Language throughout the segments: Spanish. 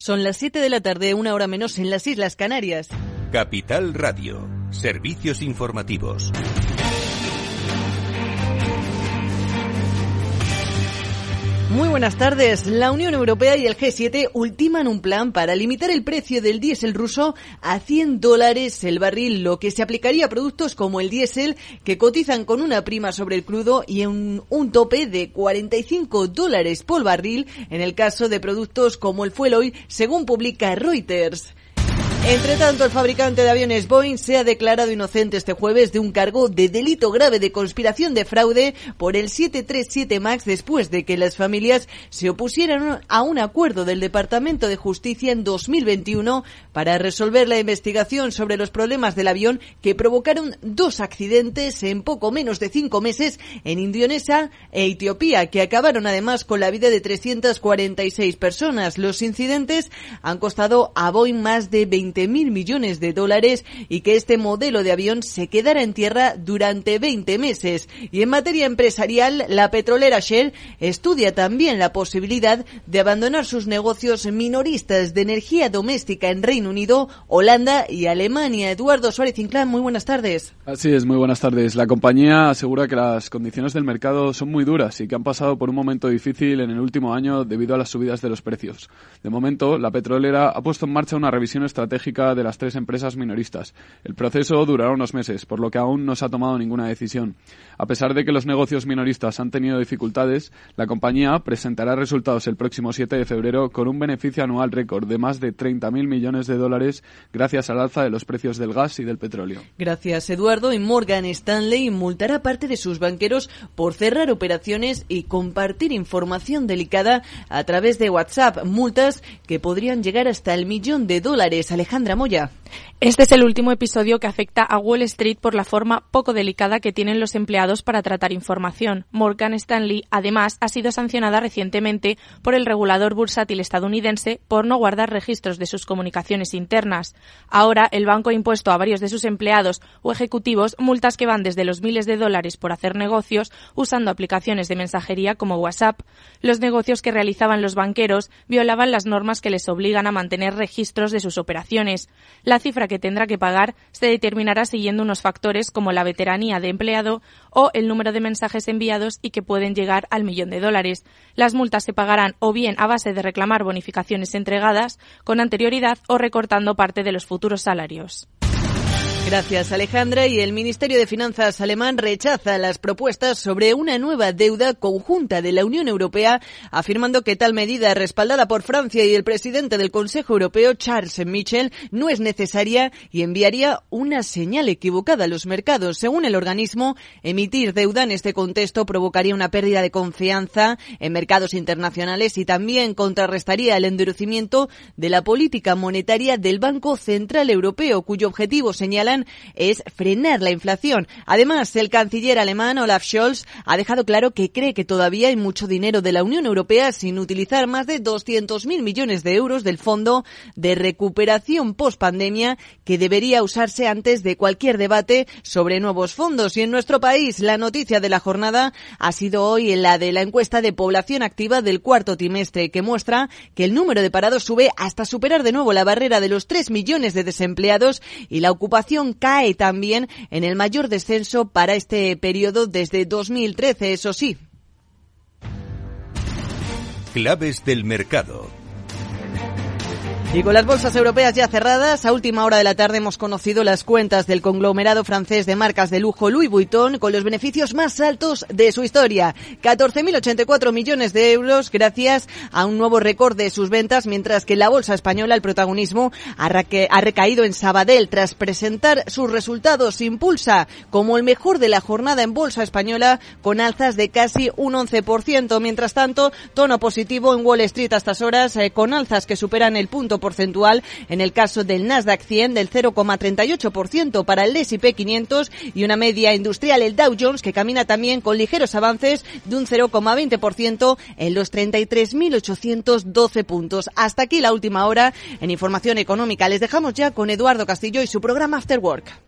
Son las 7 de la tarde, una hora menos en las Islas Canarias. Capital Radio, servicios informativos. Muy buenas tardes. La Unión Europea y el G7 ultiman un plan para limitar el precio del diésel ruso a 100 dólares el barril, lo que se aplicaría a productos como el diésel que cotizan con una prima sobre el crudo y un, un tope de 45 dólares por barril en el caso de productos como el fuel oil, según publica Reuters. Entre tanto, el fabricante de aviones Boeing se ha declarado inocente este jueves de un cargo de delito grave de conspiración de fraude por el 737 MAX después de que las familias se opusieran a un acuerdo del Departamento de Justicia en 2021 para resolver la investigación sobre los problemas del avión que provocaron dos accidentes en poco menos de cinco meses en Indonesia e Etiopía, que acabaron además con la vida de 346 personas. Los incidentes han costado a Boeing más de 20 mil millones de dólares y que este modelo de avión se quedara en tierra durante 20 meses. Y en materia empresarial, la petrolera Shell estudia también la posibilidad de abandonar sus negocios minoristas de energía doméstica en Reino Unido, Holanda y Alemania. Eduardo Suárez Inclán, muy buenas tardes. Así es, muy buenas tardes. La compañía asegura que las condiciones del mercado son muy duras y que han pasado por un momento difícil en el último año debido a las subidas de los precios. De momento, la petrolera ha puesto en marcha una revisión estratégica de las tres empresas minoristas. El proceso durará unos meses, por lo que aún no se ha tomado ninguna decisión. A pesar de que los negocios minoristas han tenido dificultades, la compañía presentará resultados el próximo 7 de febrero con un beneficio anual récord de más de 30.000 millones de dólares gracias al alza de los precios del gas y del petróleo. Gracias, Eduardo. Y Morgan Stanley multará parte de sus banqueros por cerrar operaciones y compartir información delicada a través de WhatsApp. Multas que podrían llegar hasta el millón de dólares. Alejandra Moya. Este es el último episodio que afecta a Wall Street por la forma poco delicada que tienen los empleados para tratar información. Morgan Stanley, además, ha sido sancionada recientemente por el regulador bursátil estadounidense por no guardar registros de sus comunicaciones internas. Ahora, el banco ha impuesto a varios de sus empleados o ejecutivos multas que van desde los miles de dólares por hacer negocios usando aplicaciones de mensajería como WhatsApp. Los negocios que realizaban los banqueros violaban las normas que les obligan a mantener registros de sus operaciones. La cifra que tendrá que pagar se determinará siguiendo unos factores como la veteranía de empleado o el número de mensajes enviados y que pueden llegar al millón de dólares. Las multas se pagarán o bien a base de reclamar bonificaciones entregadas con anterioridad o recortando parte de los futuros salarios. Gracias, Alejandra. Y el Ministerio de Finanzas alemán rechaza las propuestas sobre una nueva deuda conjunta de la Unión Europea, afirmando que tal medida, respaldada por Francia y el presidente del Consejo Europeo, Charles Michel, no es necesaria y enviaría una señal equivocada a los mercados. Según el organismo, emitir deuda en este contexto provocaría una pérdida de confianza en mercados internacionales y también contrarrestaría el endurecimiento de la política monetaria del Banco Central Europeo, cuyo objetivo señalan es frenar la inflación. Además, el canciller alemán Olaf Scholz ha dejado claro que cree que todavía hay mucho dinero de la Unión Europea sin utilizar más de 200.000 millones de euros del Fondo de Recuperación Post-Pandemia que debería usarse antes de cualquier debate sobre nuevos fondos. Y en nuestro país, la noticia de la jornada ha sido hoy la de la encuesta de población activa del cuarto trimestre que muestra que el número de parados sube hasta superar de nuevo la barrera de los 3 millones de desempleados y la ocupación cae también en el mayor descenso para este periodo desde 2013, eso sí. Claves del mercado. Y con las bolsas europeas ya cerradas, a última hora de la tarde hemos conocido las cuentas del conglomerado francés de marcas de lujo Louis Vuitton con los beneficios más altos de su historia. 14.084 millones de euros gracias a un nuevo récord de sus ventas, mientras que la bolsa española el protagonismo ha, recaído en Sabadell tras presentar sus resultados. Impulsa como el mejor de la jornada en bolsa española con alzas de casi un 11%. Mientras tanto, tono positivo en Wall Street a estas horas eh, con alzas que superan el punto porcentual en el caso del Nasdaq 100 del 0,38% para el S&P 500 y una media industrial el Dow Jones que camina también con ligeros avances de un 0,20% en los 33.812 puntos. Hasta aquí la última hora en información económica. Les dejamos ya con Eduardo Castillo y su programa After Work.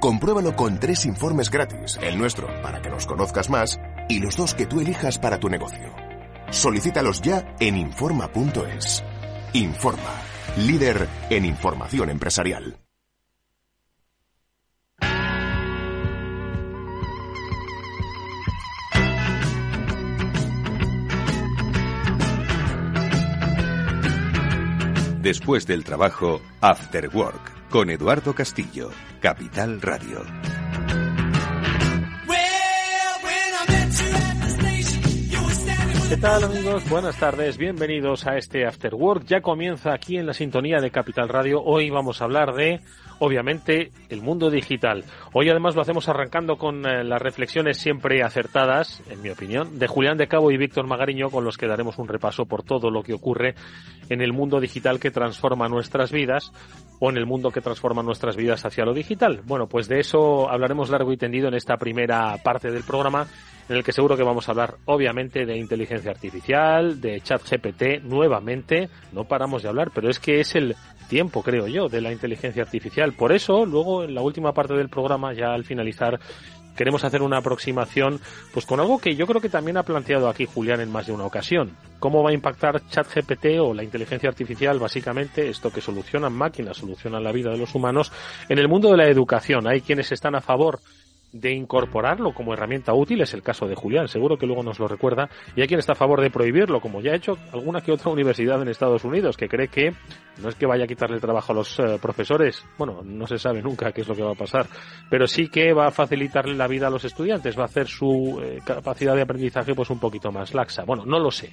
Compruébalo con tres informes gratis, el nuestro para que nos conozcas más y los dos que tú elijas para tu negocio. Solicítalos ya en Informa.es. Informa, líder en información empresarial. Después del trabajo, After Work, con Eduardo Castillo, Capital Radio. ¿Qué tal amigos? Buenas tardes, bienvenidos a este After Work. Ya comienza aquí en la sintonía de Capital Radio. Hoy vamos a hablar de, obviamente, el mundo digital. Hoy además lo hacemos arrancando con eh, las reflexiones siempre acertadas, en mi opinión, de Julián de Cabo y Víctor Magariño, con los que daremos un repaso por todo lo que ocurre en el mundo digital que transforma nuestras vidas o en el mundo que transforma nuestras vidas hacia lo digital. Bueno, pues de eso hablaremos largo y tendido en esta primera parte del programa en el que seguro que vamos a hablar obviamente de inteligencia artificial, de chat GPT nuevamente, no paramos de hablar, pero es que es el tiempo, creo yo, de la inteligencia artificial. Por eso, luego en la última parte del programa, ya al finalizar, queremos hacer una aproximación pues con algo que yo creo que también ha planteado aquí Julián en más de una ocasión. ¿Cómo va a impactar ChatGPT o la inteligencia artificial, básicamente, esto que solucionan máquinas, solucionan la vida de los humanos, en el mundo de la educación? Hay quienes están a favor de incorporarlo como herramienta útil, es el caso de Julián, seguro que luego nos lo recuerda, y hay quien está a favor de prohibirlo, como ya ha hecho alguna que otra universidad en Estados Unidos, que cree que no es que vaya a quitarle el trabajo a los eh, profesores, bueno, no se sabe nunca qué es lo que va a pasar, pero sí que va a facilitarle la vida a los estudiantes, va a hacer su eh, capacidad de aprendizaje pues un poquito más laxa. Bueno, no lo sé.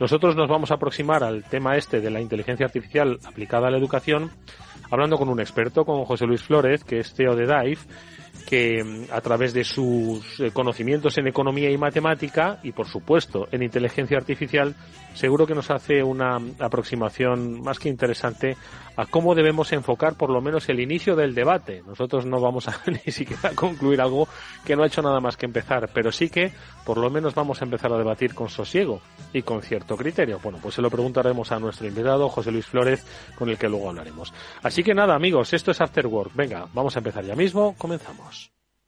Nosotros nos vamos a aproximar al tema este de la inteligencia artificial aplicada a la educación, hablando con un experto, con José Luis Flores, que es CEO de DIVE, que mm, a través de sus eh, conocimientos en economía y matemática y por supuesto en inteligencia artificial seguro que nos hace una aproximación más que interesante a cómo debemos enfocar por lo menos el inicio del debate. Nosotros no vamos a ni siquiera concluir algo que no ha hecho nada más que empezar, pero sí que por lo menos vamos a empezar a debatir con sosiego y con cierto criterio. Bueno, pues se lo preguntaremos a nuestro invitado, José Luis Flores, con el que luego hablaremos. Así que nada, amigos, esto es After Work. Venga, vamos a empezar ya mismo. Comenzamos.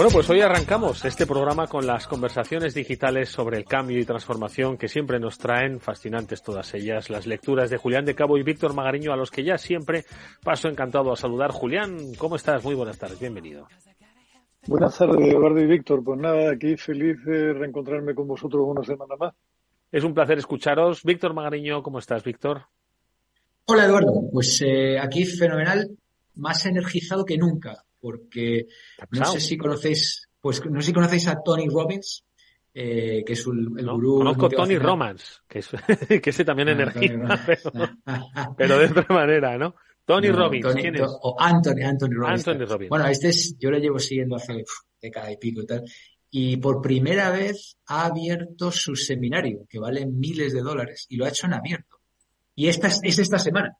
Bueno, pues hoy arrancamos este programa con las conversaciones digitales sobre el cambio y transformación que siempre nos traen, fascinantes todas ellas, las lecturas de Julián de Cabo y Víctor Magariño, a los que ya siempre paso encantado a saludar. Julián, ¿cómo estás? Muy buenas tardes, bienvenido. Buenas tardes, Eduardo y Víctor. Pues nada, aquí feliz de reencontrarme con vosotros una semana más. Es un placer escucharos. Víctor Magariño, ¿cómo estás, Víctor? Hola, Eduardo. Pues eh, aquí fenomenal, más energizado que nunca porque no sé si conocéis, pues no sé si conocéis a Tony Robbins, eh, que es un, el gurú. Conozco Tony Romans, que, es, que ese también ah, energiza, pero, de otra manera, ¿no? Tony Robbins, ¿quién es? O Anthony, Anthony Robbins. Anthony Robbins. Bueno, este es, yo lo llevo siguiendo hace década y pico y tal. Y por primera vez ha abierto su seminario, que vale miles de dólares, y lo ha hecho en abierto. Y esta es, es esta semana.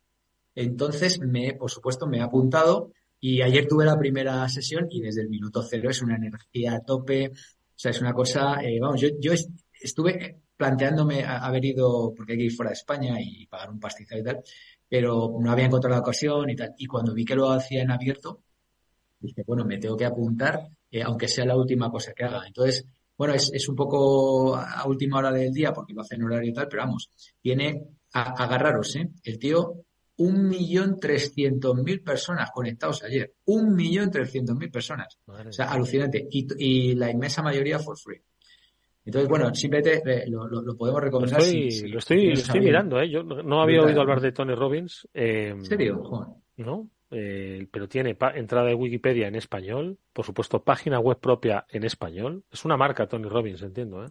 Entonces, me, por supuesto, me he apuntado y ayer tuve la primera sesión y desde el minuto cero es una energía a tope. O sea, es una cosa, eh, vamos, yo, yo estuve planteándome haber ido, porque hay que ir fuera de España y pagar un pastizal y tal, pero no había encontrado la ocasión y tal. Y cuando vi que lo hacía en abierto, dije, bueno, me tengo que apuntar, eh, aunque sea la última cosa que haga. Entonces, bueno, es, es un poco a última hora del día porque lo hace en horario y tal, pero vamos, tiene, a, agarraros, ¿eh? El tío un millón trescientos mil personas conectados ayer. Un millón trescientos mil personas. o sea, alucinante. Y, la inmensa mayoría for free. Entonces, bueno, simplemente eh, lo, lo, podemos recomendar. lo estoy, estoy mirando, ¿eh? Yo no había oído hablar de Tony Robbins. Eh, ¿En serio, ¿No? Eh, pero tiene entrada de Wikipedia en español, por supuesto, página web propia en español. Es una marca Tony Robbins, entiendo, ¿eh?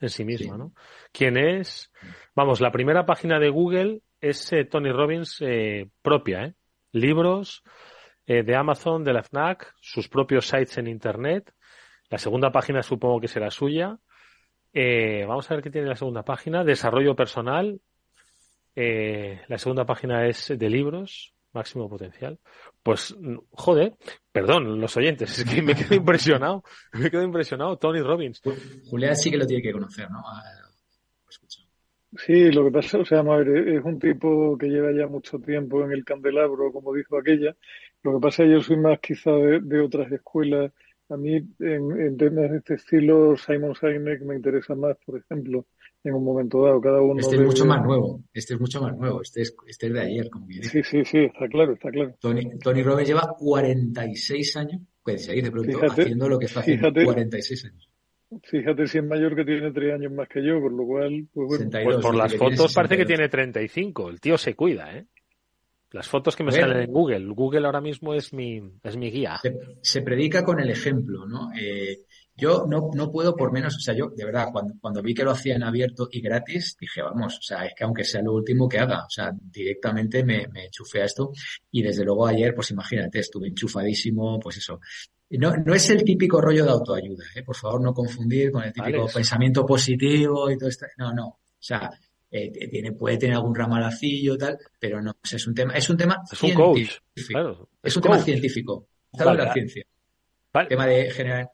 En sí misma, ¿no? ¿Quién es? Vamos, la primera página de Google es eh, Tony Robbins eh, propia, ¿eh? Libros de Amazon, de la FNAC, sus propios sites en Internet. La segunda página supongo que será suya. vamos a ver qué tiene la segunda página. Desarrollo personal. la segunda página es de libros máximo potencial. Pues, joder, perdón, los oyentes, es que me quedo impresionado, me quedo impresionado, Tony Robbins. Julián sí que lo tiene que conocer, ¿no? Sí, lo que pasa, o sea, a ver, es un tipo que lleva ya mucho tiempo en el candelabro, como dijo aquella. Lo que pasa es que yo soy más quizá de, otras escuelas. A mí, en, en, temas de este estilo, Simon Sinek me interesa más, por ejemplo en un momento dado, cada uno. Este es mucho más nuevo, este es mucho más nuevo, este es, este es de ayer, como bien. Sí, sí, sí, está claro, está claro. Tony, Tony Robbins lleva 46 años, pues ahí de pronto, haciendo lo que está haciendo, fíjate, 46 años. Fíjate si es mayor que tiene 3 años más que yo, por lo cual, pues bueno. pues por las fotos parece que tiene 35, el tío se cuida, ¿eh? Las fotos que me salen en Google. Google ahora mismo es mi, es mi guía. Se, se predica con el ejemplo, ¿no? Eh, yo no, no puedo por menos, o sea, yo de verdad, cuando, cuando vi que lo hacía en abierto y gratis, dije, vamos, o sea, es que aunque sea lo último que haga, o sea, directamente me, me enchufé a esto y desde luego ayer, pues imagínate, estuve enchufadísimo, pues eso. No, no es el típico rollo de autoayuda, ¿eh? por favor no confundir con el típico pensamiento positivo y todo esto. No, no, o sea, eh, tiene, puede tener algún ramalacillo tal, pero no, es un tema, es un tema es un coach, claro, es, un tema científico, está la ciencia. Vale. Tema de generar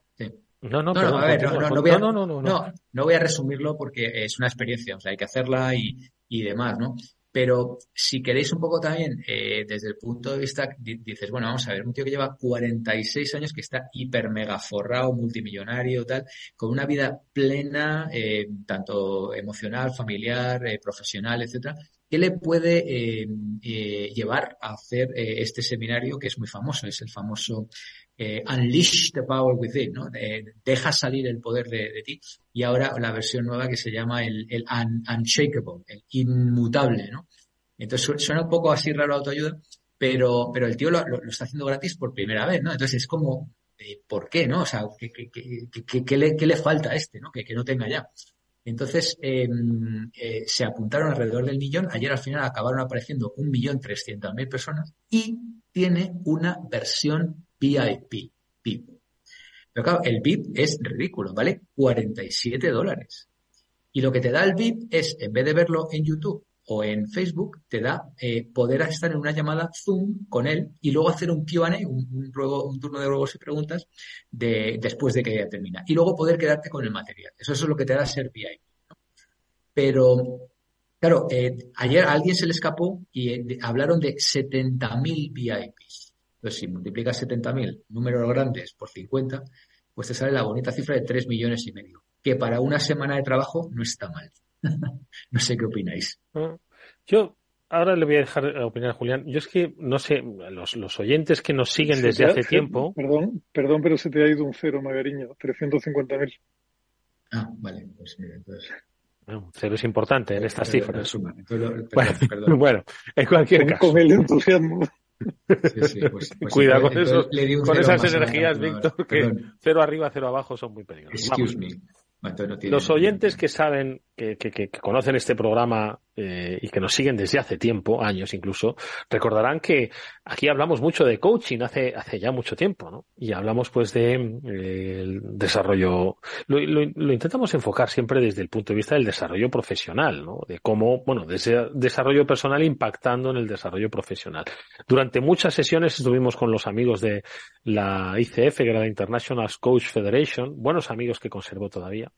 no, no, no, a ver, no, voy a, no, no, no, no, voy a resumirlo porque es una experiencia, o sea, hay que hacerla y, y demás, ¿no? Pero si queréis un poco también, eh, desde el punto de vista, dices, bueno, vamos a ver, un tío que lleva 46 años, que está hiper mega forrado, multimillonario, tal, con una vida plena, eh, tanto emocional, familiar, eh, profesional, etcétera, ¿qué le puede llevar a hacer este seminario que es muy famoso? Es el famoso eh, Unleash the Power Within, ¿no? deja salir el poder de, ti. Y ahora la versión nueva que se llama el, el Unshakable, el inmutable, ¿no? Entonces suena un poco así raro autoayuda, pero, pero el tío lo, está haciendo gratis por primera vez, ¿no? Entonces es como, eh, ¿por qué, no? O sea, ¿qué, qué, qué, qué le, le, falta a este, ¿no? Que, que no tenga ya. Entonces, em, eh, se apuntaron alrededor del millón. Ayer al final acabaron apareciendo un millón trescientas mil personas y tiene una versión VIP, VIP. Pero claro, el VIP es ridículo, vale 47 dólares. Y lo que te da el VIP es, en vez de verlo en YouTube o en Facebook, te da eh, poder estar en una llamada Zoom con él y luego hacer un Q&A, un, un, turno de ruegos y preguntas de, después de que ya termina. Y luego poder quedarte con el material. Eso, es lo que te da ser VIP. Pero, claro, eh, ayer a alguien se le escapó y eh, hablaron de 70.000 VIPs. Entonces, si multiplicas 70.000 números grandes por 50, pues te sale la bonita cifra de 3 millones y medio, que para una semana de trabajo no está mal. no sé qué opináis. Ah, yo ahora le voy a dejar opinar a Julián. Yo es que, no sé, los, los oyentes que nos siguen desde hace tiempo... Perdón, perdón, pero se te ha ido un cero, Magariño, 350.000. Ah, vale, pues mira, entonces... Bueno, cero es importante en estas cifras. bueno, en cualquier caso. Con el entusiasmo. Pues, pues Cuidado con, esos, con esas energías, Víctor, que cero arriba, cero abajo son muy peligrosas. Los oyentes que saben, que, que, conocen este programa eh, y que nos siguen desde hace tiempo, años incluso, recordarán que aquí hablamos mucho de coaching hace, hace ya mucho tiempo, ¿no? Y hablamos pues de eh, el desarrollo, lo, lo, intentamos enfocar siempre desde el punto de vista del desarrollo profesional, ¿no? De cómo, bueno, de ese desarrollo personal impactando en el desarrollo profesional. Durante muchas sesiones estuvimos con los amigos de la ICF, que era International Coach Federation, buenos amigos que conservo todavía.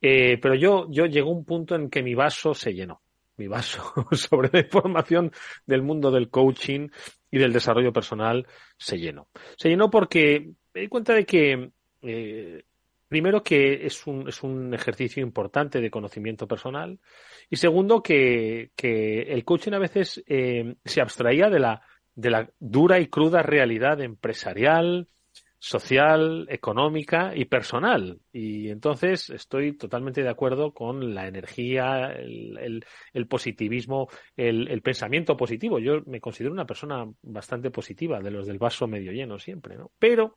Eh, pero yo, yo llegó un punto en que mi vaso se llenó mi vaso sobre la información del mundo del coaching y del desarrollo personal se llenó. Se llenó porque me di cuenta de que, eh, primero, que es un, es un ejercicio importante de conocimiento personal y segundo, que, que el coaching a veces eh, se abstraía de la, de la dura y cruda realidad empresarial, social, económica y personal. Y entonces estoy totalmente de acuerdo con la energía, el, positivismo, el, pensamiento positivo. Yo me considero una persona bastante positiva, de los del vaso medio lleno siempre, ¿no? Pero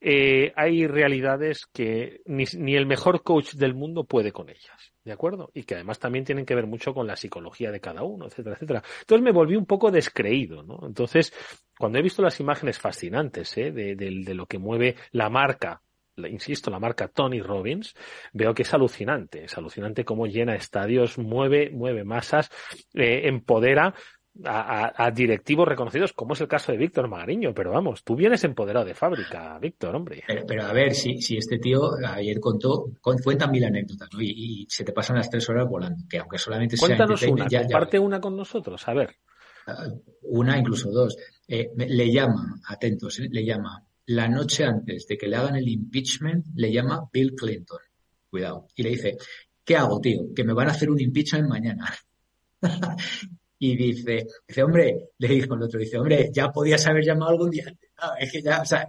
eh, hay realidades que ni el mejor coach del mundo puede con ellas. ¿De acuerdo? Y que además también tienen que ver mucho con la psicología de cada uno, etcétera, etcétera. Entonces me volví un poco descreído, ¿no? Entonces, cuando he visto las imágenes fascinantes ¿eh? de, de, lo que mueve la marca, insisto, la marca Tony Robbins, veo que es alucinante, es alucinante cómo llena estadios, mueve, mueve masas, eh, empodera a, directivos reconocidos, como es el caso de Víctor Magariño, pero vamos, tú vienes empoderado de fábrica, Víctor, hombre. Pero, a ver, si, si este tío ayer contó, cuenta mil anécdotas, ¿no? Y, se te pasan las tres horas volando, que aunque solamente Cuéntanos sea una, comparte una con nosotros, a ver. Ah, una, incluso dos. Eh, le llama, atentos, eh, le llama, la noche antes de que le hagan el impeachment, le llama Bill Clinton. Cuidado. Y le dice, ¿qué hago, tío? Que me van a hacer un impeachment mañana. y dice, dice, hombre, le dijo el otro, dice, hombre, ya podías haber llamado algún día. es que ya, o sea,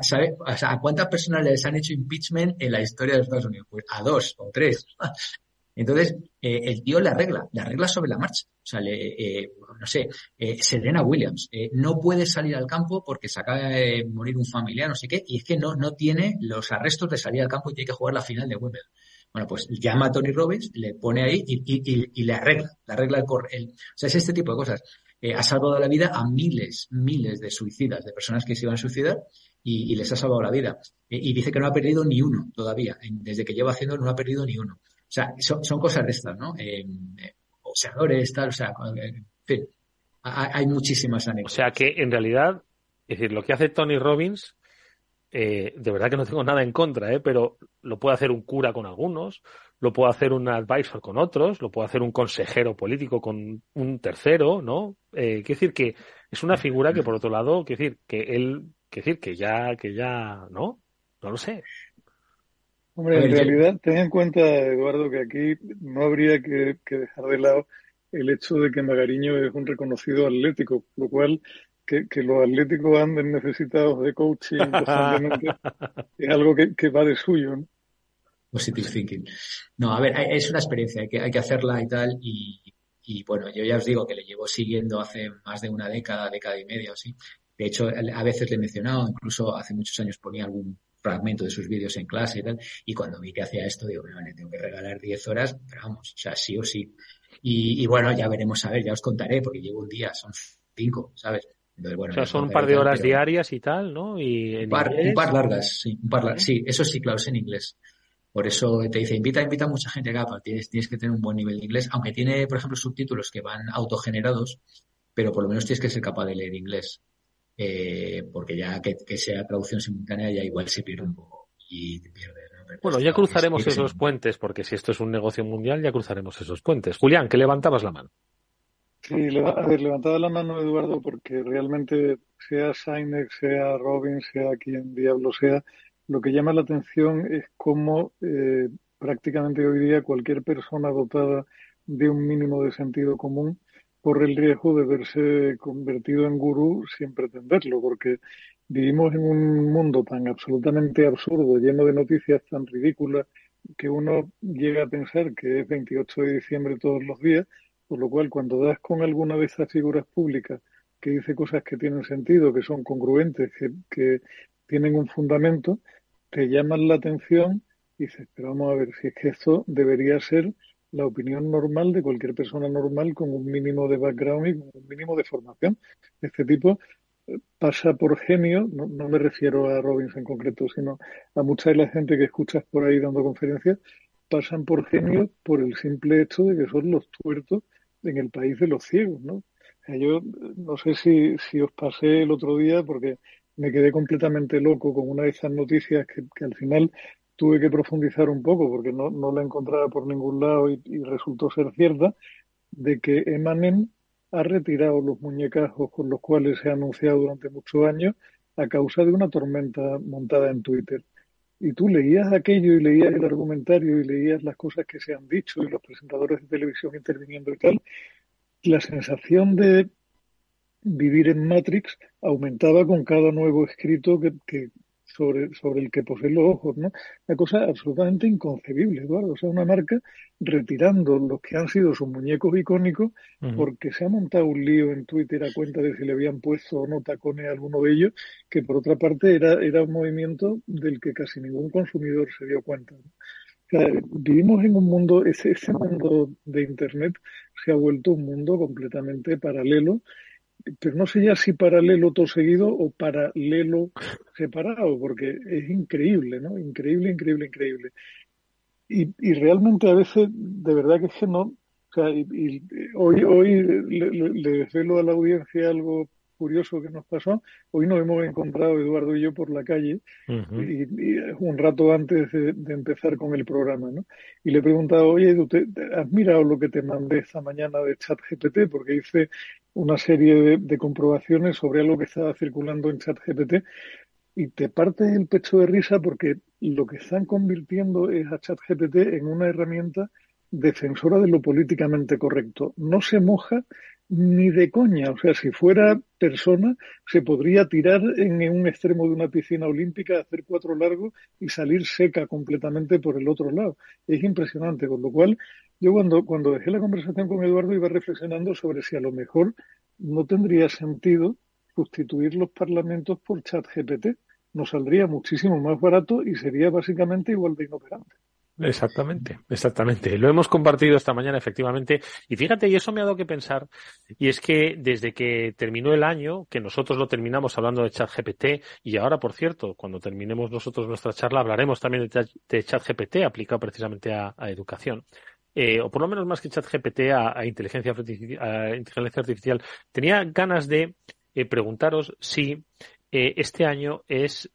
¿sabe? O sea, ¿a cuántas personas les han hecho impeachment en la historia de los Estados Unidos? Pues a dos o tres. Entonces, eh, el tío le arregla, le arregla sobre la marcha. O sea, le, eh, no sé, eh, Serena Williams eh, no puede salir al campo porque se acaba de morir un familiar, no sé qué, y es que no, no tiene los arrestos de salir al campo y tiene que jugar la final de Wimbledon. Bueno, pues llama a Tony Robbins, le pone ahí y, y, le arregla, le arregla el, el, O sea, es este tipo de cosas. Eh, ha salvado la vida a miles, miles de suicidas, de personas que se iban a suicidar y, les ha salvado la vida. Eh, y dice que no ha perdido ni uno todavía. Desde que lleva haciendo no ha perdido ni uno. O sea, son, son cosas de estas, ¿no? Eh, eh tal, o sea, en fin, hay, hay muchísimas anécdotas. O sea que en realidad, es decir, lo que hace Tony Robbins eh, de verdad que no tengo nada en contra, ¿eh? pero lo puede hacer un cura con algunos, lo puede hacer un advisor con otros, lo puede hacer un consejero político con un tercero, ¿no? Eh, quiere decir que es una figura que por otro lado, quiere decir que él, quiere decir que ya, que ya, ¿no? No lo sé. Hombre, en realidad, ten en cuenta, Eduardo, que aquí no habría que, que dejar de lado el hecho de que Magariño es un reconocido atlético, lo cual que, los atléticos anden necesitados de coaching constantemente es algo que, va de suyo. ¿no? Positive thinking. No, a ver, es una experiencia, hay que, hay que hacerla y tal. Y, bueno, yo ya os digo que le llevo siguiendo hace más de una década, década y media o así. De hecho, a veces le he mencionado, incluso hace muchos años ponía algún fragmento de sus vídeos en clase y tal. Y cuando vi que hacía esto, digo, bueno, le tengo que regalar 10 horas, pero vamos, o sea, sí o sí. Y, y bueno, ya veremos a ver, ya os contaré, porque llevo un día, son cinco, ¿sabes? O sea, son un par de horas diarias y tal, ¿no? Y un, par, largas, sí, un par sí, eso sí, claro, es en inglés. Por eso te dice, invita, invita a mucha gente acá, tienes, tienes que tener un buen nivel de inglés, aunque tiene, por ejemplo, subtítulos que van autogenerados, pero por lo menos tienes que ser capaz de leer inglés. Eh, porque ya que, sea traducción simultánea ya igual se pierde un poco y te pierdes. Bueno, ya cruzaremos esos puentes, porque si esto es un negocio mundial, ya cruzaremos esos puentes. Julián, que levantabas la mano. Sí, a ver, levantaba la mano Eduardo porque realmente sea Sainex, sea Robin, sea quien diablo sea, lo que llama la atención es cómo eh, prácticamente hoy día cualquier persona dotada de un mínimo de sentido común corre el riesgo de verse convertido en gurú sin pretenderlo, porque vivimos en un mundo tan absolutamente absurdo, lleno de noticias tan ridículas, que uno llega a pensar que es 28 de diciembre todos los días por lo cual, cuando das con alguna de esas figuras públicas que dice cosas que tienen sentido, que son congruentes, que, tienen un fundamento, te llaman la atención y dices, pero vamos a ver, si es que esto debería ser la opinión normal de cualquier persona normal con un mínimo de background y un mínimo de formación. Este tipo eh, pasa por genio, no, no me refiero a Robbins en concreto, sino a mucha de la gente que escuchas por ahí dando conferencias, pasan por genio por el simple hecho de que son los tuertos en el país de los ciegos, ¿no? yo no sé si, si os pasé el otro día porque me quedé completamente loco con una de esas noticias que, al final tuve que profundizar un poco porque no, no la encontraba por ningún lado y, resultó ser cierta, de que Emanem ha retirado los muñecajos con los cuales se ha anunciado durante muchos años a causa de una tormenta montada en Twitter. Y tú leías aquello y leías el argumentario y leías las cosas que se han dicho y los presentadores de televisión interviniendo y tal, la sensación de vivir en Matrix aumentaba con cada nuevo escrito que, sobre, sobre el que posee los ojos, ¿no? Una cosa absolutamente inconcebible, Eduardo. O sea, una marca retirando los que han sido sus muñecos icónicos porque se ha montado un lío en Twitter a cuenta de si le habían puesto o no tacones a alguno de ellos, que por otra parte era, era un movimiento del que casi ningún consumidor se dio cuenta. vivimos en un mundo, ese, ese mundo de Internet se ha vuelto un mundo completamente paralelo pero no sé ya si paralelo todo seguido o paralelo separado, porque es increíble, ¿no? Increíble, increíble, increíble. Y, y realmente a veces, de verdad que es que no, o sea, y, hoy, hoy le, le, desvelo a la audiencia algo curioso que nos pasó. Hoy nos hemos encontrado, Eduardo y yo, por la calle, y, un rato antes de, empezar con el programa, ¿no? Y le he preguntado, oye, ¿has mirado lo que te mandé esta mañana de ChatGPT? Porque hice una serie de, comprobaciones sobre algo que estaba circulando en ChatGPT y te parte el pecho de risa porque lo que están convirtiendo es a ChatGPT en una herramienta defensora de lo políticamente correcto. No se moja ni de coña. O sea, si fuera persona, se podría tirar en un extremo de una piscina olímpica, hacer cuatro largos y salir seca completamente por el otro lado. Es impresionante. Con lo cual, yo cuando, cuando dejé la conversación con Eduardo iba reflexionando sobre si a lo mejor no tendría sentido sustituir los parlamentos por chat GPT. Nos saldría muchísimo más barato y sería básicamente igual de inoperante. Exactamente, exactamente. Lo hemos compartido esta mañana, efectivamente. Y fíjate, y eso me ha dado que pensar, y es que desde que terminó el año, que nosotros lo terminamos hablando de ChatGPT, y ahora, por cierto, cuando terminemos nosotros nuestra charla, hablaremos también de, ChatGPT aplicado precisamente a, educación. Eh, o por lo menos más que ChatGPT a, a, inteligencia, a inteligencia artificial. Tenía ganas de eh, preguntaros si eh, este año es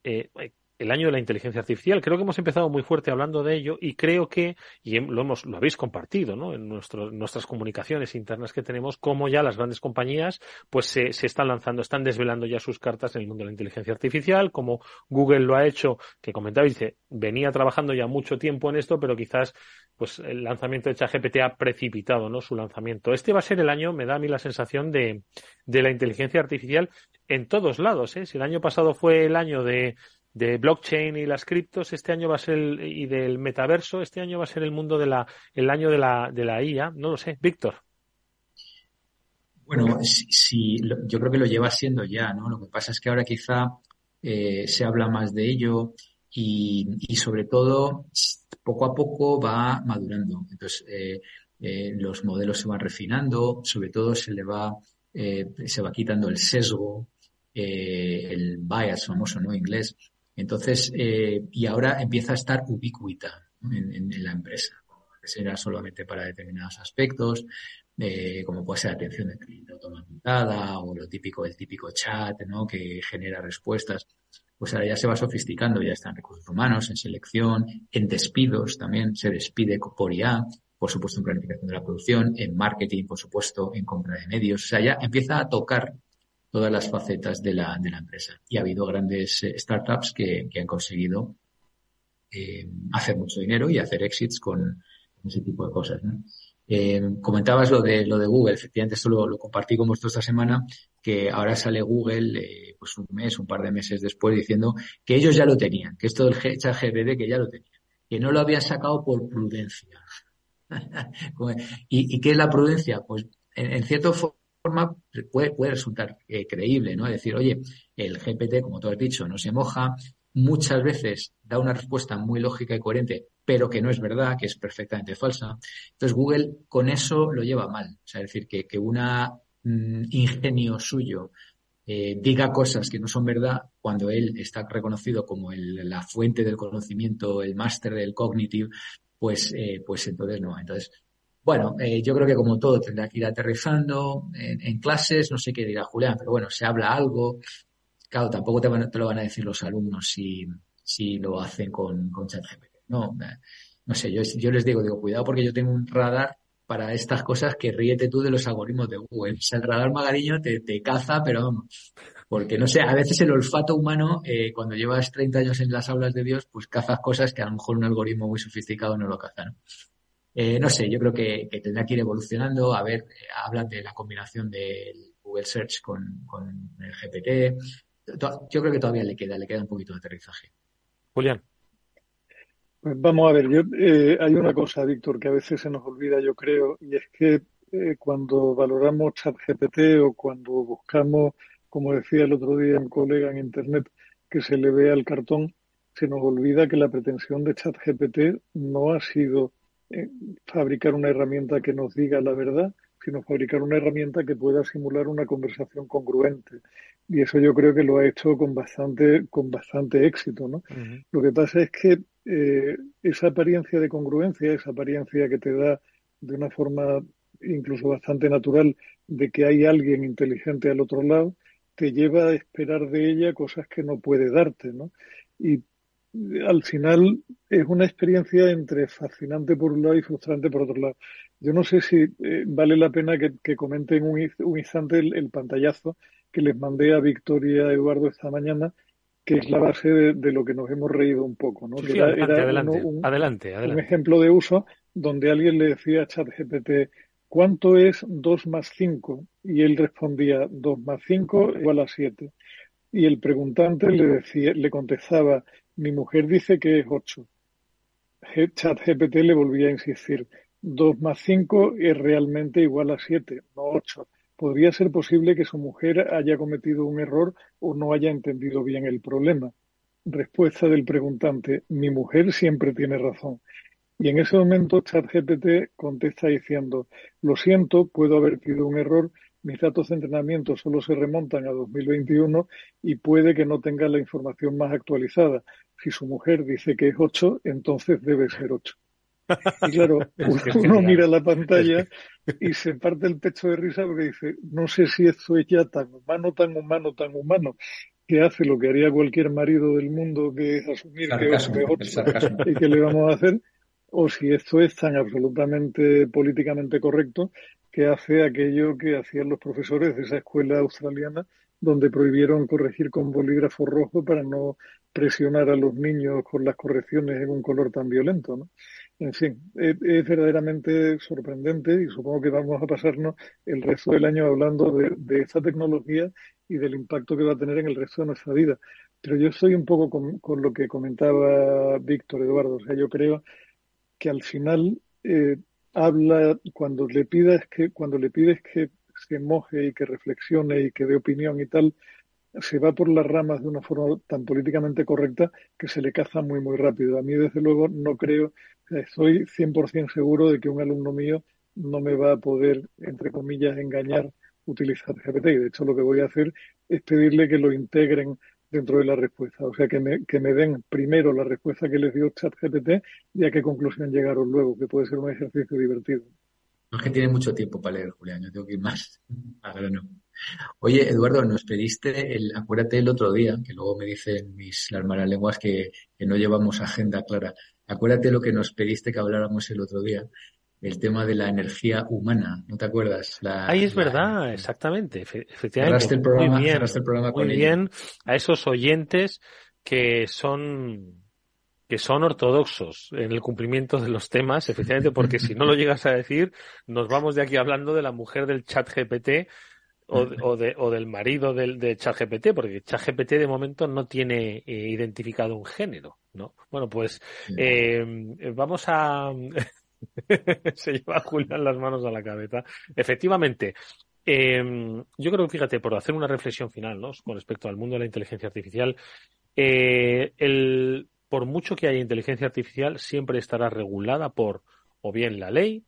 el año de la inteligencia artificial. Creo que hemos empezado muy fuerte hablando de ello y creo que, y lo, hemos, lo habéis compartido ¿no? en nuestras comunicaciones internas que tenemos, como ya las grandes compañías pues se, se, están lanzando, están desvelando ya sus cartas en el mundo de la inteligencia artificial, como Google lo ha hecho, que comentaba, dice, venía trabajando ya mucho tiempo en esto, pero quizás pues el lanzamiento de ChatGPT ha precipitado ¿no? su lanzamiento. Este va a ser el año, me da a mí la sensación de, de la inteligencia artificial en todos lados. ¿eh? Si el año pasado fue el año de de blockchain y las criptos, este año va a ser el, y del metaverso, este año va a ser el mundo de la, el año de la, de la IA, no lo sé. Víctor. Bueno, sí, yo creo que lo lleva siendo ya, ¿no? Lo que pasa es que ahora quizá eh, se habla más de ello y, y, sobre todo poco a poco va madurando. Entonces, eh, eh, los modelos se van refinando, sobre todo se le va, se va quitando el sesgo, el bias famoso, ¿no? Inglés, entonces, eh, y ahora empieza a estar ubicuita en, la empresa. Será solamente para determinados aspectos, eh, como puede ser atención de cliente automatizada o lo típico, el típico chat, ¿no? Que genera respuestas. Pues ahora ya se va sofisticando, ya está en recursos humanos, en selección, en despidos también, se despide por IA, por supuesto en planificación de la producción, en marketing, por supuesto, en compra de medios. O sea, ya empieza a tocar todas las facetas de la, de la empresa. Y ha habido grandes eh, startups que, que han conseguido eh, hacer mucho dinero y hacer exits con, ese tipo de cosas. ¿no? Eh, comentabas lo de lo de Google, efectivamente esto lo, compartí con vosotros esta semana, que ahora sale Google eh, pues un mes, un par de meses después diciendo que ellos ya lo tenían, que esto del ChatGPT que ya lo tenían, que no lo habían sacado por prudencia. ¿Y, ¿Y, qué es la prudencia? Pues en, en cierto forma puede, puede resultar eh, creíble, ¿no? Decir, oye, el GPT, como tú has dicho, no se moja, muchas veces da una respuesta muy lógica y coherente, pero que no es verdad, que es perfectamente falsa. Entonces Google con eso lo lleva mal. O sea, es decir, que, que un mm, ingenio suyo eh, diga cosas que no son verdad cuando él está reconocido como la fuente del conocimiento, el máster del cognitive, pues, eh, pues entonces no. Entonces, bueno, eh, yo creo que como todo tendrá que ir aterrizando en, clases, no sé qué dirá Julián, pero bueno, se habla algo. Claro, tampoco te, te lo van a decir los alumnos si, si lo hacen con, ChatGPT. No, eh, no sé, yo, yo les digo, digo, cuidado porque yo tengo un radar para estas cosas que ríete tú de los algoritmos de Google. O el radar magariño te, te caza, pero vamos, porque no sé, a veces el olfato humano, eh, cuando llevas 30 años en las aulas de Dios, pues cazas cosas que a lo mejor un algoritmo muy sofisticado no lo caza, ¿no? Eh, no sé, yo creo que, tendrá que ir evolucionando. A ver, eh, hablan de la combinación del Google Search con, el GPT. yo creo que todavía le queda, le queda un poquito de aterrizaje. Julián. Pues vamos a ver, yo, eh, hay una cosa, Víctor, que a veces se nos olvida, yo creo, y es que eh, cuando valoramos ChatGPT o cuando buscamos, como decía el otro día un colega en Internet, que se le vea el cartón, se nos olvida que la pretensión de ChatGPT no ha sido fabricar una herramienta que nos diga la verdad, sino fabricar una herramienta que pueda simular una conversación congruente. Y eso yo creo que lo ha hecho con bastante, con bastante éxito, ¿no? Lo que pasa es que eh, esa apariencia de congruencia, esa apariencia que te da de una forma incluso bastante natural de que hay alguien inteligente al otro lado, te lleva a esperar de ella cosas que no puede darte, ¿no? Y al final es una experiencia entre fascinante por un lado y frustrante por otro lado. Yo no sé si eh, vale la pena que, que comenten un, un instante el, pantallazo que les mandé a Victoria Eduardo esta mañana, que es la base de, lo que nos hemos reído un poco. ¿no? era, adelante, un, adelante, un, ejemplo de uso donde alguien le decía a ChatGPT, ¿cuánto es 2 más 5? Y él respondía, 2 más 5 igual a 7. Y el preguntante le, decía, le contestaba, mi mujer dice que es 8. ChatGPT le volvía a insistir, 2 más 5 es realmente igual a 7, no 8. Podría ser posible que su mujer haya cometido un error o no haya entendido bien el problema. Respuesta del preguntante, mi mujer siempre tiene razón. Y en ese momento ChatGPT contesta diciendo, lo siento, puedo haber tenido un error, mis datos de entrenamiento solo se remontan a 2021 y puede que no tenga la información más actualizada. Si su mujer dice que es 8, entonces debe ser 8. Y claro, uno mira la pantalla y se parte el pecho de risa porque dice, no sé si esto es ya tan humano, tan humano, tan humano, que hace lo que haría cualquier marido del mundo, que es asumir que es 8 y que le vamos a hacer, o si esto es tan absolutamente políticamente correcto que hace aquello que hacían los profesores de esa escuela australiana donde prohibieron corregir con bolígrafo rojo para no presionar a los niños con las correcciones en un color tan violento. ¿no? En fin, es, verdaderamente sorprendente y supongo que vamos a pasarnos el resto del año hablando de, de, esta tecnología y del impacto que va a tener en el resto de nuestra vida. Pero yo estoy un poco con lo que comentaba Víctor Eduardo. O sea, yo creo que al final eh, habla cuando le pidas que cuando le pides que se moje y que reflexione y que dé opinión y tal se va por las ramas de una forma tan políticamente correcta que se le caza muy muy rápido. A mí desde luego no creo, estoy 100% seguro de que un alumno mío no me va a poder, entre comillas, engañar utilizar GPT. Y de hecho lo que voy a hacer es pedirle que lo integren dentro de la respuesta. O sea, que me, que me den primero la respuesta que les dio ChatGPT y a qué conclusión llegaron luego, que puede ser un ejercicio divertido. No es que tiene mucho tiempo para leer, Julián, yo tengo que ir más Ahora no. Oye, Eduardo, nos pediste, el, acuérdate el otro día, que luego me dicen mis las malas lenguas que, que no llevamos agenda clara. Acuérdate lo que nos pediste que habláramos el otro día, el tema de la energía humana, ¿no te acuerdas? Ahí es verdad, exactamente, efectivamente. muy bien, muy bien a esos oyentes que son que son ortodoxos en el cumplimiento de los temas, efectivamente, porque si no lo llegas a decir, nos vamos de aquí hablando de la mujer del chat GPT o, o, de, o del marido del, de ChatGPT, porque ChatGPT de momento no tiene eh, identificado un género, ¿no? Bueno, pues eh, vamos a se lleva Julián las manos a la cabeza. Efectivamente, em, yo creo que, fíjate, por hacer una reflexión final ¿no? con respecto al mundo de la inteligencia artificial, eh, el, por mucho que haya inteligencia artificial, siempre estará regulada por o bien la ley,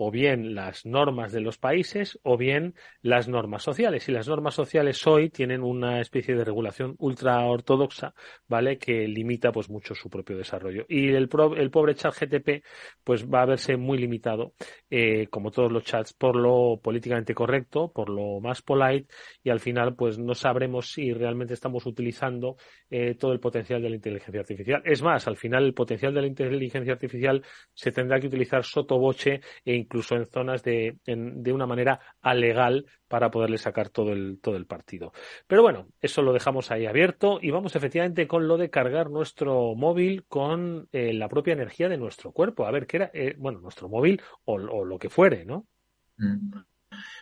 o bien las normas de los países o bien las normas sociales. Y las normas sociales hoy tienen una especie de regulación ultra ortodoxa, ¿vale? Que limita pues mucho su propio desarrollo. Y el, el pobre chat GTP pues va a verse muy limitado, eh, como todos los chats, por lo políticamente correcto, por lo más polite y al final pues no sabremos si realmente estamos utilizando eh, todo el potencial de la inteligencia artificial. Es más, al final el potencial de la inteligencia artificial se tendrá que utilizar sotoboche e incluso en zonas de, de una manera alegal para poderle sacar todo el, todo el partido. Pero bueno, eso lo dejamos ahí abierto y vamos efectivamente con lo de cargar nuestro móvil con eh, la propia energía de nuestro cuerpo. A ver, ¿qué era? Eh, bueno, nuestro móvil o, lo que fuere, ¿no? Mm.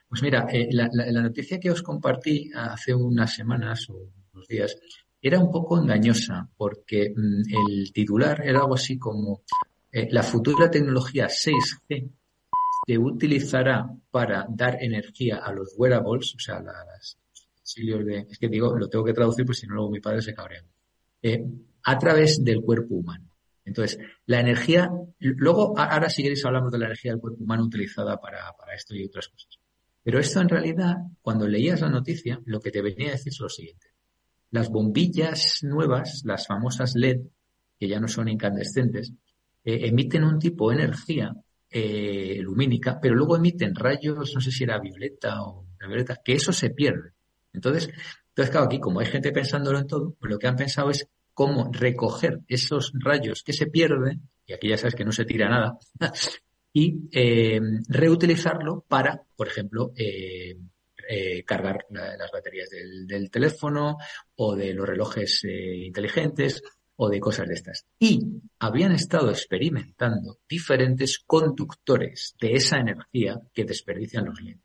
Pues mira, eh, la, noticia que os compartí hace unas semanas o unos días, era un poco engañosa porque mm, el titular era algo así como la futura tecnología 6G se utilizará para dar energía a los wearables, o sea, las de, es que digo, lo tengo que traducir porque si no luego mi padre se cabrea, eh, a través del cuerpo humano. Entonces, la energía, luego, ahora si queréis hablamos de la energía del cuerpo humano utilizada para, para esto y otras cosas. Pero esto en realidad, cuando leías la noticia, lo que te venía a decir es lo siguiente. Las bombillas nuevas, las famosas LED, que ya no son incandescentes, eh, emiten un tipo de energía eh, lumínica, pero luego emiten rayos, no sé si era violeta o violeta, que eso se pierde. Entonces, entonces, claro, aquí como hay gente pensándolo en todo, pues lo que han pensado es cómo recoger esos rayos que se pierden, y aquí ya sabes que no se tira nada, y eh, reutilizarlo para, por ejemplo, eh, eh, cargar las baterías del, teléfono o de los relojes inteligentes o de cosas de estas. Y habían estado experimentando diferentes conductores de esa energía que desperdician los LED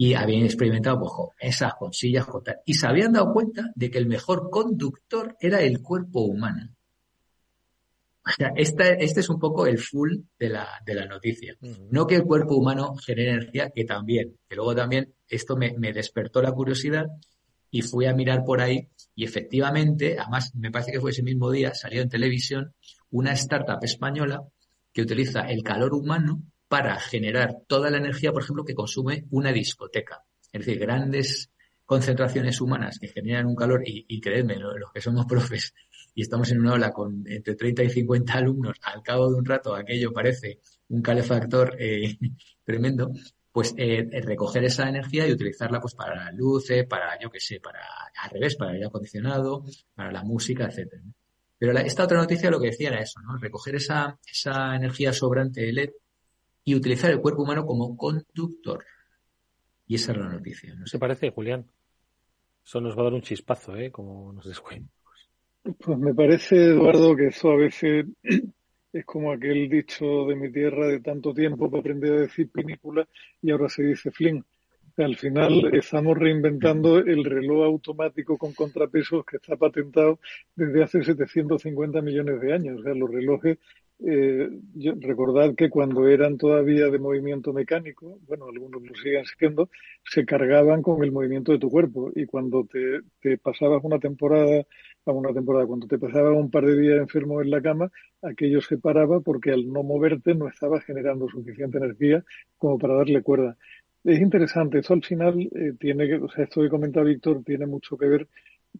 y habían experimentado pues, esas con sillas, y se habían dado cuenta de que el mejor conductor era el cuerpo humano. O sea, este es un poco el full de la, de la noticia. No que el cuerpo humano genere energía, que también, que luego también esto me, me despertó la curiosidad y fui a mirar por ahí y efectivamente, además me parece que fue ese mismo día, salió en televisión una startup española que utiliza el calor humano para generar toda la energía, por ejemplo, que consume una discoteca. Es decir, grandes concentraciones humanas que generan un calor, y, y creedme, los que somos profes y estamos en una ola con entre 30 y 50 alumnos, al cabo de un rato aquello parece un calefactor eh, tremendo, pues eh, recoger esa energía y utilizarla pues para las luces, para, yo qué sé, para, al revés, para el aire acondicionado, para la música, etcétera. Pero esta otra noticia lo que decía era eso, ¿no? Recoger esa, esa energía sobrante de LED y utilizar el cuerpo humano como conductor. Y esa es la noticia. ¿No se parece, Julián? Eso nos va a dar un chispazo, ¿eh? Como nos descuento. Pues me parece, Eduardo, que eso a veces es como aquel dicho de mi tierra de tanto tiempo para aprender a decir pinícula y ahora se dice fling. Al final estamos reinventando el reloj automático con contrapesos que está patentado desde hace 750 millones de años. O sea, los relojes eh, recordad que cuando eran todavía de movimiento mecánico, bueno, algunos lo siguen siendo, se cargaban con el movimiento de tu cuerpo y cuando te, pasabas una temporada, a una temporada, cuando te pasabas un par de días enfermo en la cama, aquello se paraba porque al no moverte no estaba generando suficiente energía como para darle cuerda. Es interesante, esto al final eh, tiene que, o sea, esto que comenta Víctor tiene mucho que ver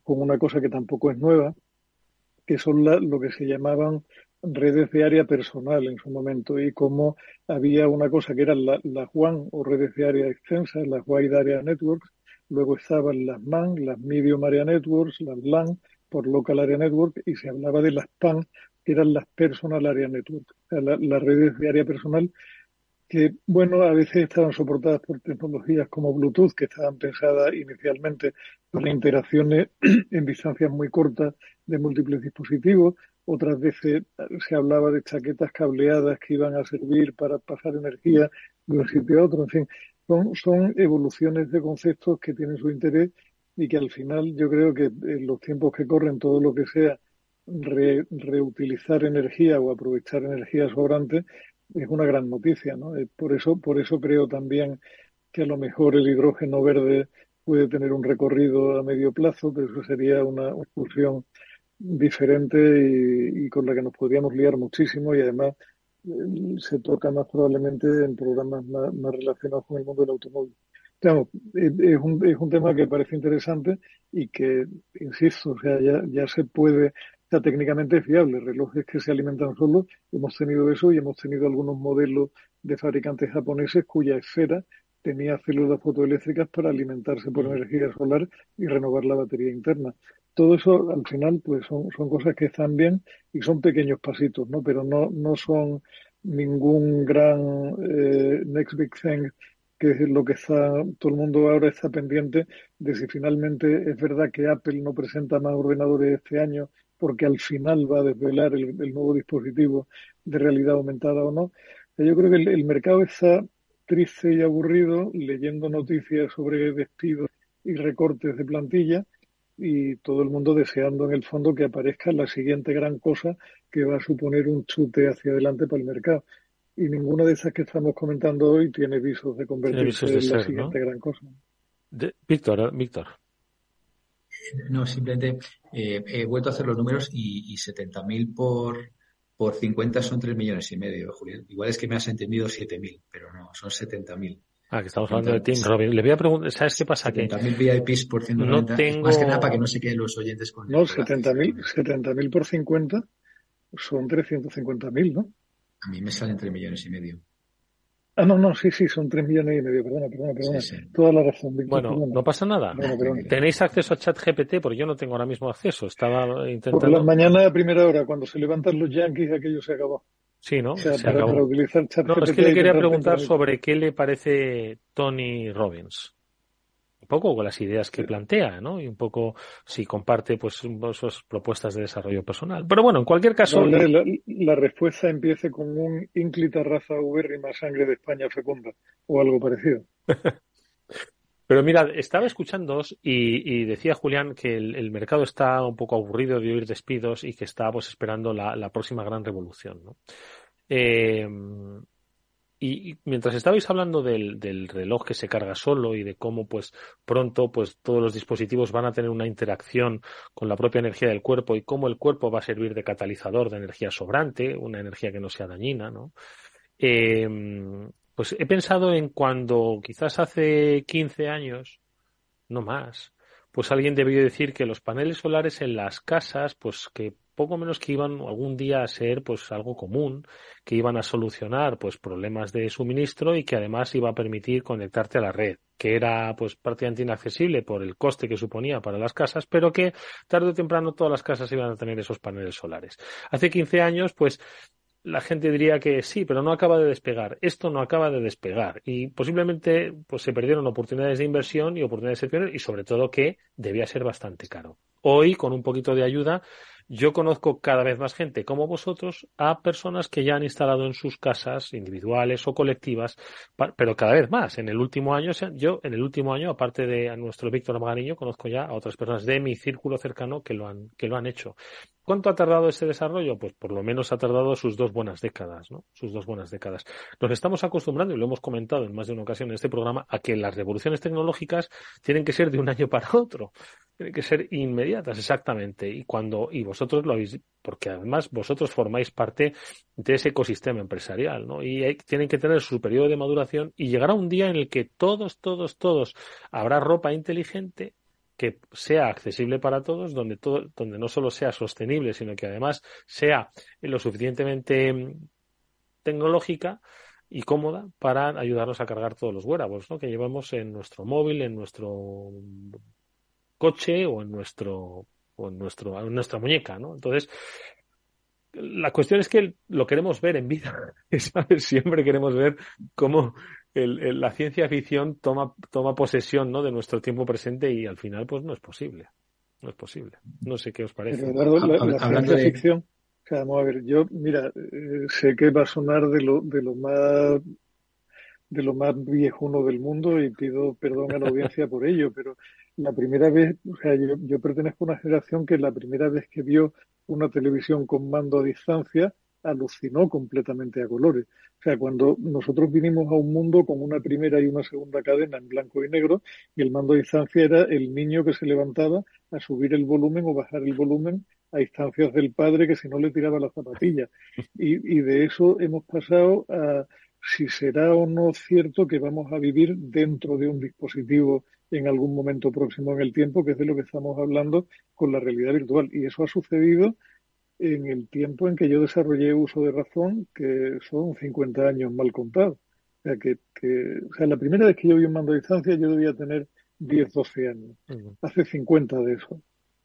con una cosa que tampoco es nueva, que son lo que se llamaban redes de área personal en su momento y como había una cosa que eran las la WAN o redes de área extensas, las Wide Area Networks, luego estaban las MAN, las Medium Area Networks, las LAN por Local Area Network y se hablaba de las PAN, que eran las Personal Area Network, las redes de área personal que, bueno, a veces estaban soportadas por tecnologías como Bluetooth, que estaban pensadas inicialmente para interacciones en distancias muy cortas de múltiples dispositivos, otras veces se hablaba de chaquetas cableadas que iban a servir para pasar energía de un sitio a otro. En fin, son, son evoluciones de conceptos que tienen su interés y que al final yo creo que en los tiempos que corren todo lo que sea reutilizar energía o aprovechar energía sobrante es una gran noticia, ¿no? Eh, por eso, por eso creo también que a lo mejor el hidrógeno verde puede tener un recorrido a medio plazo, pero eso sería una excursión diferente y, con la que nos podríamos liar muchísimo y además eh, se toca más probablemente en programas más, relacionados con el mundo del automóvil. es, un, es un tema que parece interesante y que, insisto, o sea, ya, ya se puede, o técnicamente es fiable, relojes que se alimentan solos, hemos tenido eso y hemos tenido algunos modelos de fabricantes japoneses cuya esfera tenía células fotoeléctricas para alimentarse por energía solar y renovar la batería interna. Todo eso al final pues son, son cosas que están bien y son pequeños pasitos, ¿no? Pero no, no son ningún gran eh, next big thing que es lo que está, todo el mundo ahora está pendiente de si finalmente es verdad que Apple no presenta más ordenadores este año porque al final va a desvelar el, nuevo dispositivo de realidad aumentada o no. Yo creo que el mercado está triste y aburrido leyendo noticias sobre despidos y recortes de plantilla y todo el mundo deseando en el fondo que aparezca la siguiente gran cosa que va a suponer un chute hacia adelante para el mercado. Y ninguna de esas que estamos comentando hoy tiene visos de convertirse en la siguiente gran cosa. Víctor, Víctor. No, simplemente eh, he vuelto a hacer los números y, y 70.000 por, por 50 son 3 millones y medio, Julián. Igual es que me has entendido 7.000, pero no, son 70.000. Ah, que estamos hablando de Tim Robin. Le voy a preguntar, ¿sabes qué pasa? Que 70.000 VIPs por 190. No tengo... Más que nada para que no se queden los oyentes con... No, 70.000 70 por 50 son 350.000, ¿no? A mí me salen 3 millones y medio. Ah, no, no, sí, sí, son 3 millones y medio, perdona, perdona, perdona. Toda la razón, Bueno, no pasa nada. ¿Tenéis acceso a ChatGPT? Porque yo no tengo ahora mismo acceso. Estaba intentando... Por las mañanas a primera hora, cuando se levantan los yankees, aquello se acabó. Sí, ¿no? se acabó. no, es que le quería preguntar sobre qué le parece Tony Robbins poco con las ideas que plantea, ¿no? Y un poco si comparte pues sus propuestas de desarrollo personal. Pero bueno, en cualquier caso. la, respuesta empiece con un ínclita raza más sangre de España fecunda o algo parecido. Pero mira, estaba escuchándoos y, y decía Julián que el, mercado está un poco aburrido de oír despidos y que está pues esperando la, la próxima gran revolución, ¿no? Eh, y, mientras estabais hablando del, del, reloj que se carga solo y de cómo pues pronto pues todos los dispositivos van a tener una interacción con la propia energía del cuerpo y cómo el cuerpo va a servir de catalizador de energía sobrante, una energía que no sea dañina, ¿no? Em, pues he pensado en cuando quizás hace 15 años, no más, pues alguien debió decir que los paneles solares en las casas, pues que poco menos que iban algún día a ser pues algo común, que iban a solucionar pues problemas de suministro y que además iba a permitir conectarte a la red, que era pues prácticamente inaccesible por el coste que suponía para las casas, pero que tarde o temprano todas las casas iban a tener esos paneles solares. Hace 15 años pues la gente diría que sí, pero no acaba de despegar. Esto no acaba de despegar y posiblemente pues se perdieron oportunidades de inversión y oportunidades de servicio y sobre todo que debía ser bastante caro. Hoy, con un poquito de ayuda, yo conozco cada vez más gente como vosotros a personas que ya han instalado en sus casas individuales o colectivas, pero cada vez más. En el último año, yo en el último año, aparte de a nuestro Víctor Magariño, conozco ya a otras personas de mi círculo cercano que lo han, que lo han hecho. ¿Cuánto ha tardado ese desarrollo? Pues por lo menos ha tardado sus dos buenas décadas, ¿no? Sus dos buenas décadas. Nos estamos acostumbrando, y lo hemos comentado en más de una ocasión en este programa, a que las revoluciones tecnológicas tienen que ser de un año para otro. Tienen que ser inmediatas, exactamente. Y cuando, y vosotros lo habéis, porque además vosotros formáis parte de ese ecosistema empresarial, ¿no? Y tienen que tener su periodo de maduración y llegará un día en el que todos, todos, todos habrá ropa inteligente que sea accesible para todos, donde, todo, donde no solo sea sostenible, sino que además sea lo suficientemente mm, tecnológica y cómoda para ayudarnos a cargar todos los wearables ¿no? que llevamos en nuestro móvil, en nuestro coche o en nuestro o en nuestro en nuestra muñeca, ¿no? Entonces, la cuestión es que lo queremos ver en vida, Siempre queremos ver cómo la ciencia ficción toma, toma posesión ¿no? de nuestro tiempo presente y al final pues no es posible. No es posible. No sé qué os parece. la, ciencia ficción, vamos a ver, yo, mira, eh, sé que va a sonar de lo, de lo más de lo más viejuno del mundo y pido perdón a la audiencia por ello, pero la primera vez, o sea, yo, yo pertenezco a una generación que la primera vez que vio una televisión con mando a distancia alucinó completamente a colores. O sea, cuando nosotros vinimos a un mundo con una primera y una segunda cadena en blanco y negro, y el mando a distancia era el niño que se levantaba a subir el volumen o bajar el volumen a instancias del padre que si no le tiraba la zapatilla. Y, y de eso hemos pasado a si será o no cierto que vamos a vivir dentro de un dispositivo en algún momento próximo en el tiempo, que es de lo que estamos hablando con la realidad virtual. Y eso ha sucedido en el tiempo en que yo desarrollé uso de razón, que son 50 años mal contados. O sea, que, que, o sea, la primera vez que yo vi un mando a distancia yo debía tener 10, 12 años. Hace 50 de eso.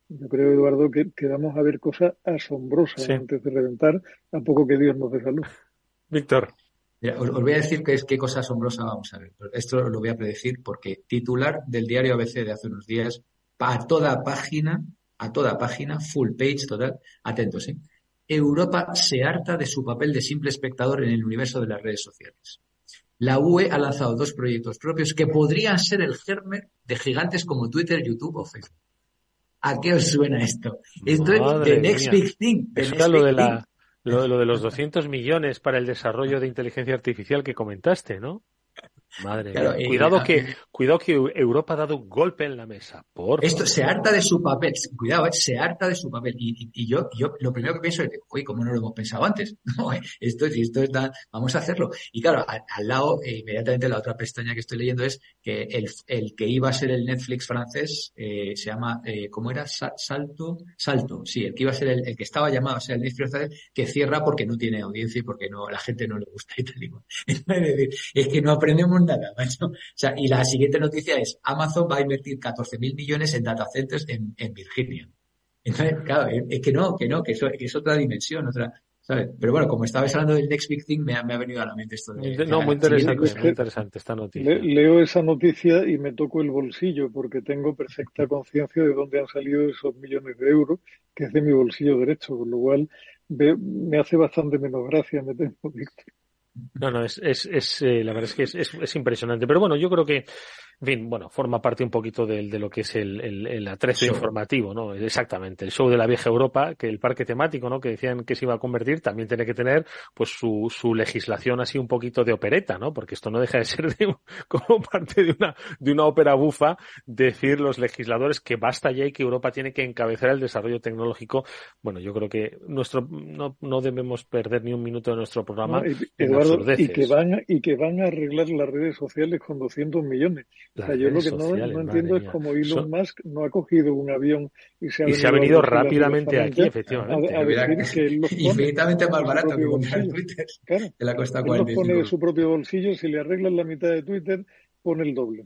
Yo creo, Eduardo, que, que vamos a ver cosas asombrosas antes de reventar, a poco que Dios nos dé salud. Víctor. os, voy a decir qué es qué cosa asombrosa vamos a ver. Esto lo voy a predecir porque titular del diario ABC de hace unos días, para toda página, a toda página, full page total, atentos, ¿eh? Europa se harta de su papel de simple espectador en el universo de las redes sociales. La UE ha lanzado dos proyectos propios que podrían ser el germen de gigantes como Twitter, YouTube o Facebook. ¿A qué os suena esto? Esto es the next big thing. lo de, la, lo, lo de los 200 millones para el desarrollo de inteligencia artificial que comentaste, ¿no? Madre mía. cuidado, que, cuidado que Europa ha dado un golpe en la mesa. Por Esto se harta de su papel. Cuidado, eh, se harta de su papel. Y, y, yo, yo lo primero que pienso es, uy, ¿cómo no lo hemos pensado antes? No, eh, esto, esto está, vamos a hacerlo. Y claro, al, lado, eh, inmediatamente la otra pestaña que estoy leyendo es que el, el que iba a ser el Netflix francés se llama, ¿cómo era? Salto, Salto. Sí, el que iba a ser el, el que estaba llamado a ser el Netflix francés, que cierra porque no tiene audiencia y porque no, la gente no le gusta y tal y Es que no aprendemos nada, O sea, y la siguiente noticia es Amazon va a invertir 14.000 millones en data centers en, Virginia. Entonces, claro, es que no, que no, que, eso, es otra dimensión, otra, ¿sabes? Pero bueno, como estabais hablando del Next Big Thing, me ha, venido a la mente esto de... No, muy interesante, muy interesante esta noticia. leo esa noticia y me toco el bolsillo porque tengo perfecta conciencia de dónde han salido esos millones de euros, que es de mi bolsillo derecho, con lo cual me hace bastante menos gracia, me tengo, Víctor. No, no, es, es, es eh, la verdad es que es, es, es, impresionante. Pero bueno, yo creo que en fin, bueno, forma parte un poquito de, de lo que es el, el, el atrezo informativo, ¿no? Exactamente, el show de la vieja Europa, que el parque temático, ¿no? Que decían que se iba a convertir, también tiene que tener, pues, su, su legislación así un poquito de opereta, ¿no? Porque esto no deja de ser de como parte de una, de una ópera bufa, decir los legisladores que basta ya y que Europa tiene que encabezar el desarrollo tecnológico. Bueno, yo creo que nuestro, no, no debemos perder ni un minuto de nuestro programa y, y que van, y que van a arreglar las redes sociales con 200 millones yo lo que no, entiendo es cómo Elon Musk no ha cogido un avión y se ha, venido, rápidamente aquí, efectivamente. infinitamente más barato que comprar Twitter. Claro. Que la cuesta 45. pone de su propio bolsillo, si le arreglan la mitad de Twitter, pone el doble.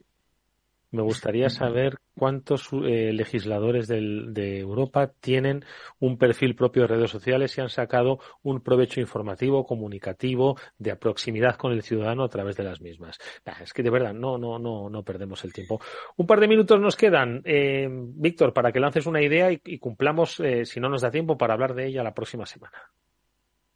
Me gustaría saber cuántos eh, legisladores de Europa tienen un perfil propio de redes sociales y han sacado un provecho informativo, comunicativo, de proximidad con el ciudadano a través de las mismas. es que de verdad no, no, no, no perdemos el tiempo. Un par de minutos nos quedan, eh, Víctor, para que lances una idea y, cumplamos, eh, si no nos da tiempo, para hablar de ella la próxima semana.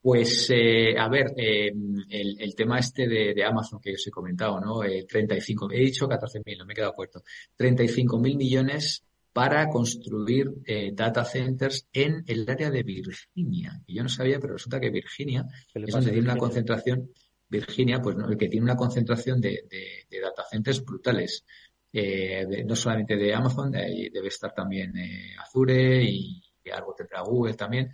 Pues, eh, a ver, eh, el, el, tema este de, de, Amazon que os he comentado, ¿no? Eh, 35, he dicho 14.000, no me he quedado corto. 35.000 millones para construir eh, data centers en el área de Virginia. Y yo no sabía, pero resulta que Virginia es donde tiene una concentración, Virginia, pues no, el que tiene una concentración de, de, de data centers brutales. Eh, no solamente de Amazon, debe estar también eh, Azure y, y algo tendrá Google también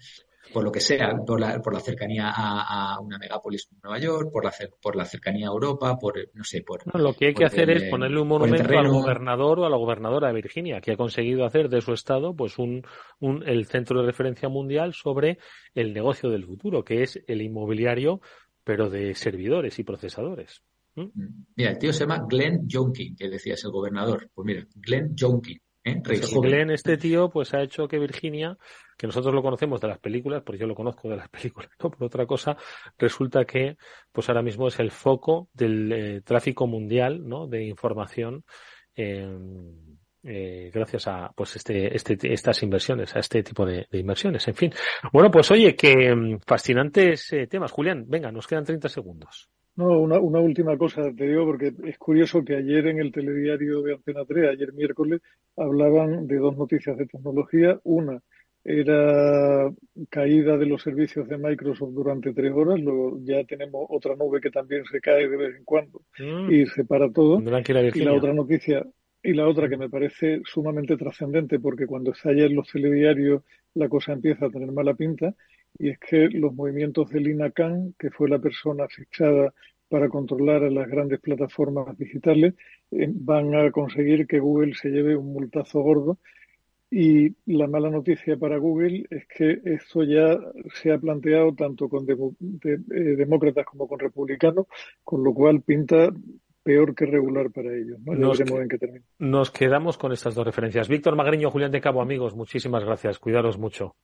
por lo que sea, por la, por la cercanía a, una megápolis como Nueva York, por la, por la cercanía a Europa, por, no sé, por... lo que hay que hacer es ponerle un monumento al gobernador o a la gobernadora de Virginia, que ha conseguido hacer de su estado pues un, un, el centro de referencia mundial sobre el negocio del futuro, que es el inmobiliario, pero de servidores y procesadores. ¿Mm? Mira, el tío se llama Glenn Youngkin, que decías el gobernador. Pues mira, Glenn Youngkin. ¿Eh? Glenn, este tío, pues ha hecho que Virginia que nosotros lo conocemos de las películas, porque yo lo conozco de las películas, ¿no? Por otra cosa, resulta que, pues ahora mismo es el foco del eh, tráfico mundial, ¿no? De información, em, eh, gracias a, pues este, este, estas inversiones, a este tipo de, inversiones. En fin. Bueno, pues oye, que em, fascinantes eh, temas. Julián, venga, nos quedan 30 segundos. No, una, una última cosa te digo, porque es curioso que ayer en el telediario de Antena 3, ayer miércoles, hablaban de dos noticias de tecnología. Una, era caída de los servicios de Microsoft durante tres horas, luego ya tenemos otra nube que también se cae de vez en cuando mm. y se para todo. Y la otra noticia, y la otra que me parece sumamente trascendente, porque cuando estalla en los telediarios la cosa empieza a tener mala pinta, y es que los movimientos de Lina Khan, que fue la persona fichada para controlar a las grandes plataformas digitales, eh, van a conseguir que Google se lleve un multazo gordo y la mala noticia para Google es que esto ya se ha planteado tanto con eh, demócratas como con republicanos, con lo cual pinta peor que regular para ellos. Nos, en qué nos quedamos con estas dos referencias. Víctor Magriño, Julián de Cabo, amigos, muchísimas gracias. Cuidaros mucho.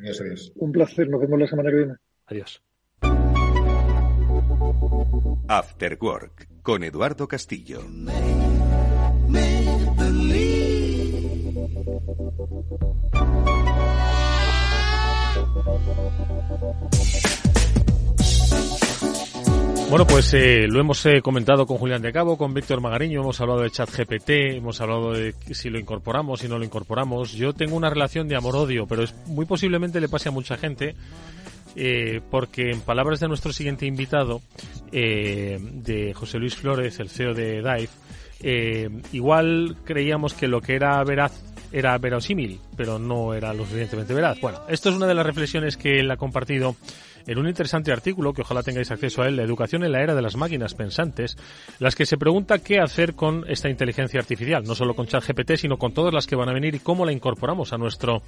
Adiós, adiós. Un placer. Nos vemos la semana que viene. Adiós. After Work con Eduardo Castillo. Bueno, pues eh, lo hemos eh, comentado con Julián de Cabo, con Víctor Magariño, hemos hablado de ChatGPT, hemos hablado de si lo incorporamos, si no lo incorporamos. Yo tengo una relación de amor-odio, pero es muy posiblemente le pase a mucha gente, eh, porque en palabras de nuestro siguiente invitado, de José Luis Flores, el CEO de Dive, igual creíamos que lo que era veraz era verosímil, pero no era lo suficientemente veraz. Bueno, esto es una de las reflexiones que él ha compartido en un interesante artículo, que ojalá tengáis acceso a él, La educación en la era de las máquinas pensantes, las que se pregunta qué hacer con esta inteligencia artificial, no solo con ChatGPT, sino con todas las que van a venir y cómo la incorporamos a nuestro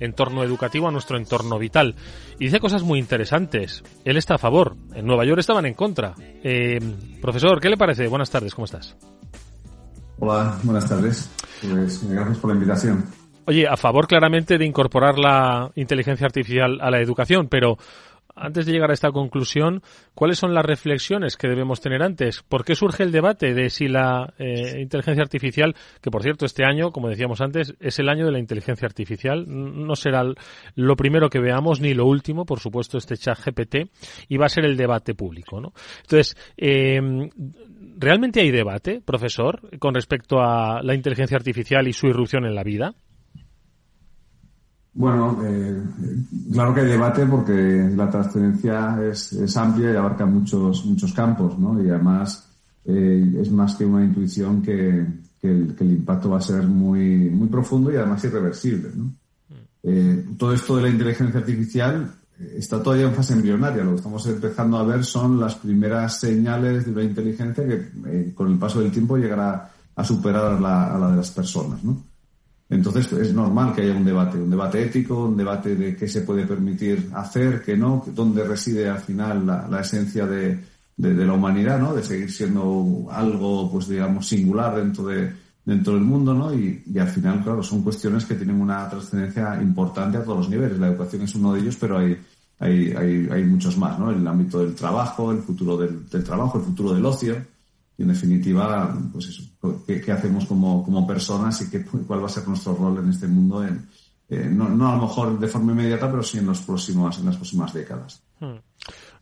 entorno educativo, a nuestro entorno vital. Y dice cosas muy interesantes. Él está a favor. En Nueva York estaban en contra. Eh, profesor, ¿qué le parece? Buenas tardes, ¿cómo estás? Hola, buenas tardes. Pues gracias por la invitación. Oye, a favor claramente de incorporar la inteligencia artificial a la educación, pero antes de llegar a esta conclusión, ¿cuáles son las reflexiones que debemos tener antes? ¿Por qué surge el debate de si la eh, inteligencia artificial, que por cierto este año, como decíamos antes, es el año de la inteligencia artificial, no será lo primero que veamos ni lo último, por supuesto, este chat GPT, y va a ser el debate público, ¿no? Entonces, em, ¿realmente hay debate, profesor, con respecto a la inteligencia artificial y su irrupción en la vida? Bueno, eh, claro que hay debate porque la trascendencia es, amplia y abarca muchos, muchos campos, ¿no? Y además eh, es más que una intuición que, el, impacto va a ser muy, muy profundo y además irreversible, ¿no? Eh, todo esto de la inteligencia artificial está todavía en fase embrionaria. Lo que estamos empezando a ver son las primeras señales de una inteligencia que con el paso del tiempo llegará a superar a la, la de las personas, ¿no? Entonces es normal que haya un debate, un debate ético, un debate de qué se puede permitir hacer, qué no, dónde reside al final la, esencia de, la humanidad, ¿no? De seguir siendo algo, pues digamos, singular dentro de dentro del mundo, ¿no? Y, al final, claro, son cuestiones que tienen una trascendencia importante a todos los niveles. La educación es uno de ellos, pero hay, hay, hay, muchos más, ¿no? El ámbito del trabajo, el futuro del, del trabajo, el futuro del ocio y en definitiva, pues eso, qué, hacemos como, como, personas y qué, cuál va a ser nuestro rol en este mundo, en, eh, no, no, a lo mejor de forma inmediata, pero sí en, los próximos, en las próximas décadas. Hmm.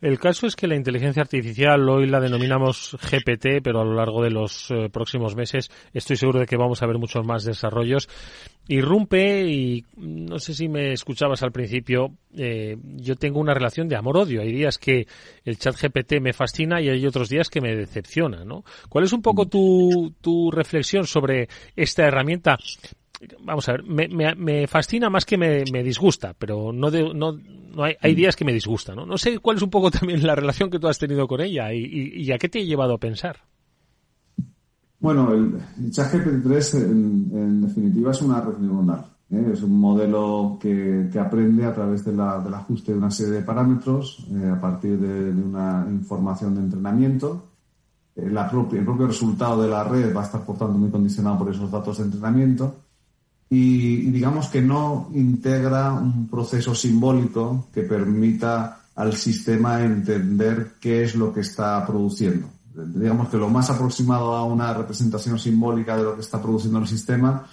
El caso es que la inteligencia artificial hoy la denominamos GPT, pero a lo largo de los eh, próximos meses estoy seguro de que vamos a ver muchos más desarrollos. Irrumpe y no sé si me escuchabas al principio, eh, yo tengo una relación de amor-odio. Hay días que el chat GPT me fascina y hay otros días que me decepciona, ¿no? ¿Cuál es un poco tu, tu reflexión sobre esta herramienta? Vamos a ver, me, me, fascina más que me, disgusta, pero no, no, no hay, hay, días que me disgusta, ¿no? No sé cuál es un poco también la relación que tú has tenido con ella y, a qué te ha llevado a pensar. Bueno, el, ChatGPT 3 en, definitiva es una red neuronal. ¿eh? Es un modelo que, que, aprende a través de la, del ajuste de una serie de parámetros eh, a partir de, una información de entrenamiento. Eh, la propia, el propio resultado de la red va a estar, por tanto, muy condicionado por esos datos de entrenamiento y, digamos que no integra un proceso simbólico que permita al sistema entender qué es lo que está produciendo. Digamos que lo más aproximado a una representación simbólica de lo que está produciendo el sistema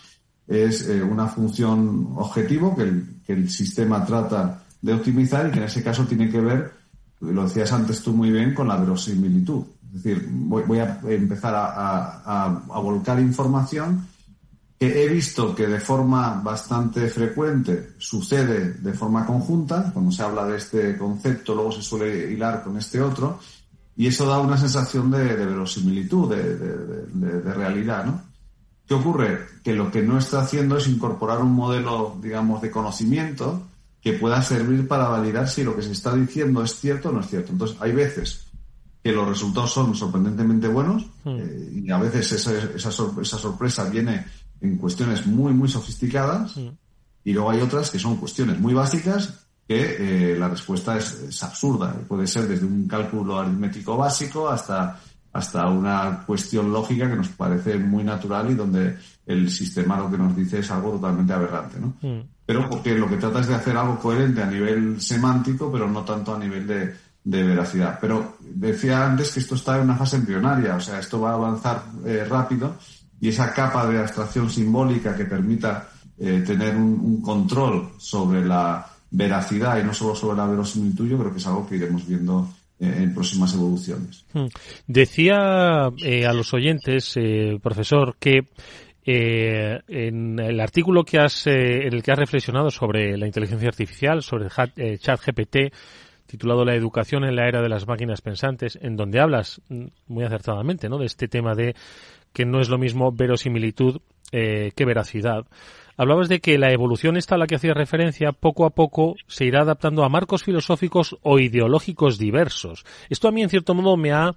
es eh, una función objetivo que el, que el, sistema trata de optimizar y que en ese caso tiene que ver, lo decías antes tú muy bien, con la verosimilitud. Es decir, voy, a empezar a, a volcar información he visto que de forma bastante frecuente sucede de forma conjunta, cuando se habla de este concepto luego se suele hilar con este otro, y eso da una sensación de, verosimilitud, de, realidad, ¿no? ¿Qué ocurre? Que lo que no está haciendo es incorporar un modelo, digamos, de conocimiento que pueda servir para validar si lo que se está diciendo es cierto o no es cierto. Entonces, hay veces que los resultados son sorprendentemente buenos hmm. eh, y a veces esa, esa, esa sorpresa viene en cuestiones muy, muy sofisticadas y luego hay otras que son cuestiones muy básicas que eh, la respuesta es, absurda. Puede ser desde un cálculo aritmético básico hasta, hasta una cuestión lógica que nos parece muy natural y donde el sistema lo que nos dice es algo totalmente aberrante. ¿no? Pero porque lo que trata es de hacer algo coherente a nivel semántico, pero no tanto a nivel de, de veracidad. Pero decía antes que esto está en una fase embrionaria, o sea, esto va a avanzar eh, rápido y esa capa de abstracción simbólica que permita eh, tener un, control sobre la veracidad y no solo sobre la verosimilitud, yo creo que es algo que iremos viendo en próximas evoluciones. Hmm. Decía a los oyentes, profesor, que eh, en el artículo que has, en el que has reflexionado sobre la inteligencia artificial, sobre el chat GPT, titulado La educación en la era de las máquinas pensantes, en donde hablas mm, muy acertadamente ¿no? de este tema de que no es lo mismo verosimilitud eh, que veracidad. Hablabas de que la evolución esta a la que hacías referencia poco a poco se irá adaptando a marcos filosóficos o ideológicos diversos. Esto a mí en cierto modo me ha,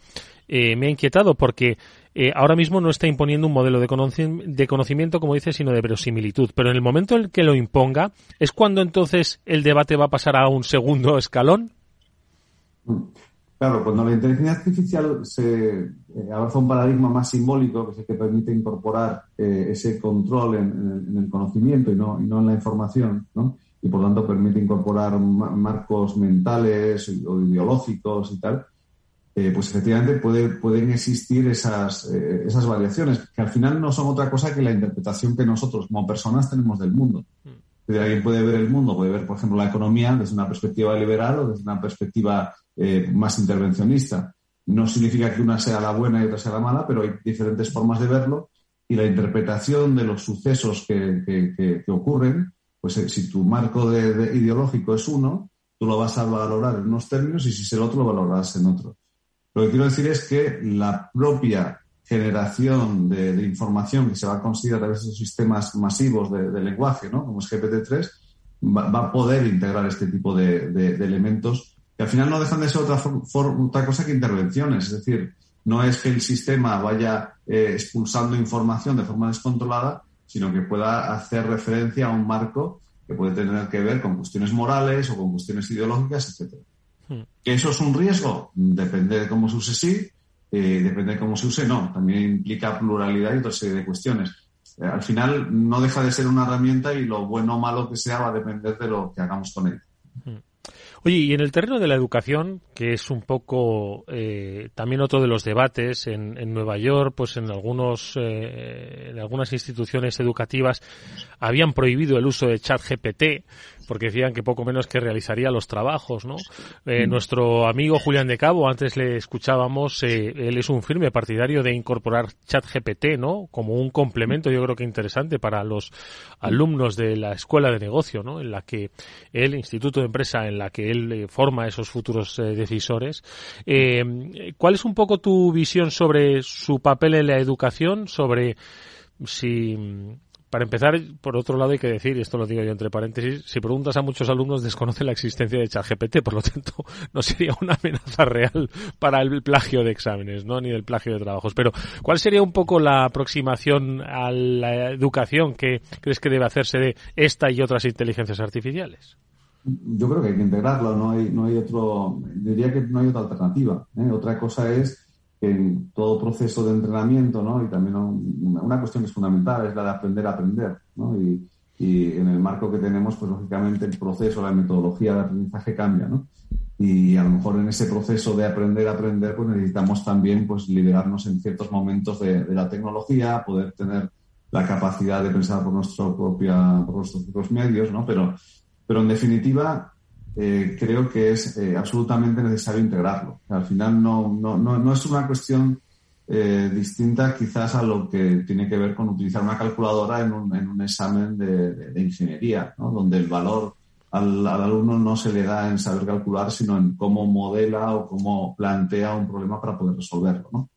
eh, me ha inquietado porque eh, ahora mismo no está imponiendo un modelo de, conocimiento, como dices, sino de verosimilitud. Pero en el momento en que lo imponga, ¿es cuando entonces el debate va a pasar a un segundo escalón? Claro, cuando la inteligencia artificial se eh, avanza un paradigma más simbólico, que es el que permite incorporar eh, ese control en, el conocimiento y no, en la información, ¿no? y por tanto permite incorporar marcos mentales o ideológicos y tal, eh, pues efectivamente pueden existir esas, esas variaciones, que al final no son otra cosa que la interpretación que nosotros como personas tenemos del mundo. Mm. Alguien puede ver el mundo, puede ver, por ejemplo, la economía desde una perspectiva liberal o desde una perspectiva eh, más intervencionista. No significa que una sea la buena y otra sea la mala, pero hay diferentes formas de verlo y la interpretación de los sucesos que, ocurren, pues eh, si tu marco de, ideológico es uno, tú lo vas a valorar en unos términos y si es el otro, lo valorarás en otro. Lo que quiero decir es que la propia generación de, información que se va a conseguir a través de esos sistemas masivos de, lenguaje, ¿no? como es GPT-3, va, a poder integrar este tipo de, elementos que al final no dejan de ser otra, otra cosa que intervenciones. Es decir, no es que el sistema vaya eh, expulsando información de forma descontrolada, sino que pueda hacer referencia a un marco que puede tener que ver con cuestiones morales o con cuestiones ideológicas, etc. Hmm. ¿Que eso es un riesgo? Depende de cómo se use sí, eh, depende de cómo se use no. También implica pluralidad y otra serie de cuestiones. Eh, al final no deja de ser una herramienta y lo bueno o malo que sea va a depender de lo que hagamos con ella. Hmm. Oye, y en el terreno de la educación, que es un poco eh, también otro de los debates en, en Nueva York, pues en algunos eh, en algunas instituciones educativas habían prohibido el uso de chat GPT porque decían que poco menos que realizaría los trabajos, ¿no? Eh, mm. nuestro amigo Julián de Cabo, antes le escuchábamos, eh, él es un firme partidario de incorporar ChatGPT, ¿no? Como un complemento, yo creo que interesante para los alumnos de la escuela de negocio, ¿no? En la que el Instituto de Empresa, en la que él eh, forma esos futuros decisores. ¿Cuál es un poco tu visión sobre su papel en la educación, sobre si para empezar, por otro lado hay que decir, y esto lo digo yo entre paréntesis, si preguntas a muchos alumnos desconocen la existencia de ChatGPT, por lo tanto no sería una amenaza real para el plagio de exámenes, ¿no? Ni del plagio de trabajos. Pero, ¿cuál sería un poco la aproximación a la educación que crees que debe hacerse de esta y otras inteligencias artificiales? Yo creo que hay que integrarlo, no hay, no hay otro, diría que no hay otra alternativa. ¿eh? Otra cosa es en todo proceso de entrenamiento, ¿no? Y también una, cuestión que es fundamental es la de aprender a aprender, ¿no? Y, y, en el marco que tenemos, pues lógicamente el proceso, la metodología de aprendizaje cambia, ¿no? Y a lo mejor en ese proceso de aprender a aprender, pues necesitamos también, pues, liderarnos en ciertos momentos de, de la tecnología, poder tener la capacidad de pensar por, nuestro propia, por nuestros propios medios, ¿no? Pero, pero en definitiva, eh, creo que es eh, absolutamente necesario integrarlo. Al final no, no, no, es una cuestión eh, distinta quizás a lo que tiene que ver con utilizar una calculadora en un, en un examen de, de, ingeniería, ¿no? donde el valor al, al, alumno no se le da en saber calcular, sino en cómo modela o cómo plantea un problema para poder resolverlo. ¿no?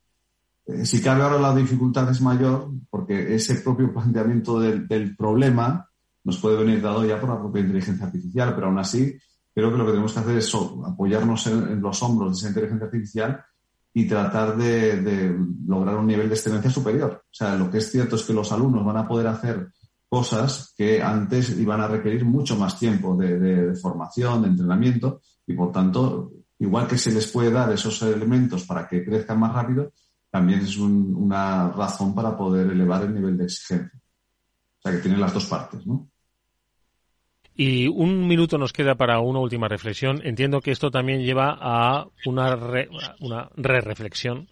si cabe ahora la dificultad es mayor, porque ese propio planteamiento del, del problema nos puede venir dado ya por la propia inteligencia artificial, pero aún así creo que lo que tenemos que hacer es apoyarnos en, los hombros de esa inteligencia artificial y tratar de, lograr un nivel de excelencia superior. O sea, lo que es cierto es que los alumnos van a poder hacer cosas que antes iban a requerir mucho más tiempo de, formación, de entrenamiento, y por tanto, igual que se les puede dar esos elementos para que crezcan más rápido, también es una razón para poder elevar el nivel de exigencia. O sea, que tiene las dos partes, ¿no? Y un minuto nos queda para una última reflexión. Entiendo que esto también lleva a una re, una reflexión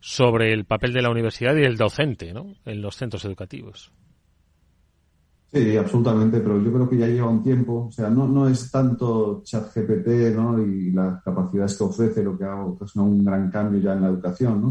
sobre el papel de la universidad y el docente ¿no? en los centros educativos. Sí, absolutamente, pero yo creo que ya lleva un tiempo. O sea, no, no es tanto ChatGPT ¿no? y las capacidades que ofrece lo que ha ocasionado un gran cambio ya en la educación, ¿no?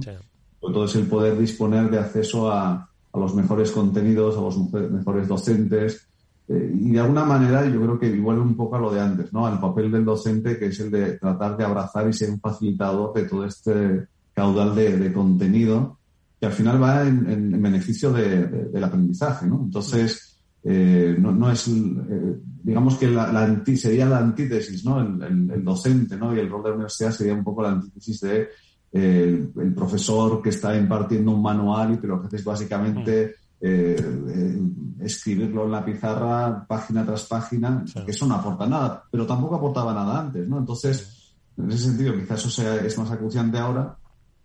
todo es el poder disponer de acceso a, a los mejores contenidos, a los mejores docentes. Eh, y de alguna manera yo creo que vuelve un poco a lo de antes, ¿no? Al papel del docente, que es el de tratar de abrazar y ser un facilitador de todo este caudal de, contenido que al final va en, beneficio del aprendizaje, ¿no? Entonces, eh, no, no, es, eh, digamos que la, la sería la antítesis, ¿no? El, el, docente, ¿no? Y el rol de la universidad sería un poco la antítesis de el, profesor que está impartiendo un manual y lo que es básicamente mm. Eh, eh, escribirlo en la pizarra página tras página, que eso no aporta nada, pero tampoco aportaba nada antes, ¿no? Entonces, en ese sentido, quizás eso sea, es más acuciante ahora,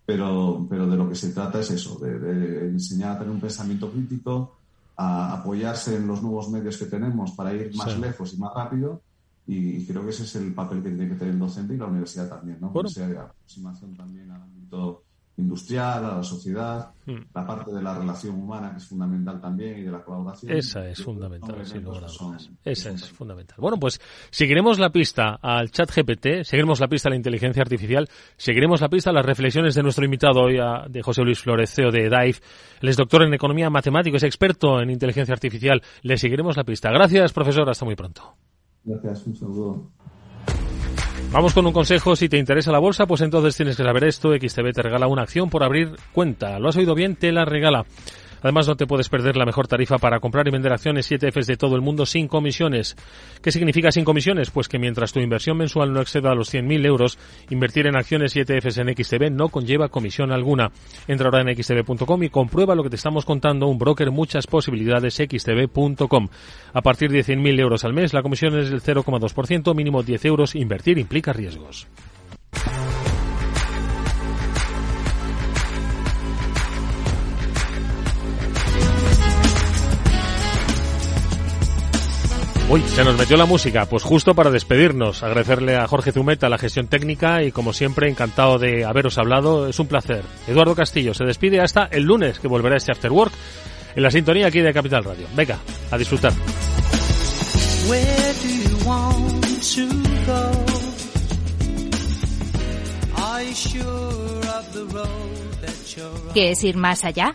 pero, pero de lo que se trata es eso, de, enseñar a tener un pensamiento crítico, a apoyarse en los nuevos medios que tenemos para ir más lejos y más rápido y creo que ese es el papel que tiene que tener el docente y la universidad también, ¿no? Que sea aproximación también al ámbito industrial, a la sociedad, hmm. la parte de la relación humana que es fundamental también y de la colaboración. Esa es fundamental, sin lugar a dudas. Esa es fundamental. Bueno, pues seguiremos la pista al chat GPT, seguiremos la pista a la inteligencia artificial, seguiremos la pista a las reflexiones de nuestro invitado hoy, de José Luis Flores, CEO de DAIF. Él es doctor en economía matemático, es experto en inteligencia artificial. Le seguiremos la pista. Gracias, profesor. Hasta muy pronto. Gracias, un saludo. Vamos con un consejo. Si te interesa la bolsa, pues entonces tienes que saber esto. XTB te regala una acción por abrir cuenta. ¿Lo has oído bien? Te la regala. Además, no te puedes perder la mejor tarifa para comprar y vender acciones 7Fs de todo el mundo sin comisiones. ¿Qué significa sin comisiones? Pues que mientras tu inversión mensual no exceda a los 100.000 euros, invertir en acciones 7Fs en XTB no conlleva comisión alguna. Entra ahora en xtb.com y comprueba lo que te estamos contando. Un broker, muchas posibilidades, xtb.com. A partir de 100.000 euros al mes, la comisión es del 0,2%, mínimo 10 euros. Invertir implica riesgos. Uy, se nos metió la música, pues justo para despedirnos, agradecerle a Jorge Zumeta la gestión técnica y como siempre encantado de haberos hablado, es un placer. Eduardo Castillo se despide hasta el lunes que volverá este After Work en la sintonía aquí de Capital Radio. Venga, a disfrutar. ¿Qué es ir más allá?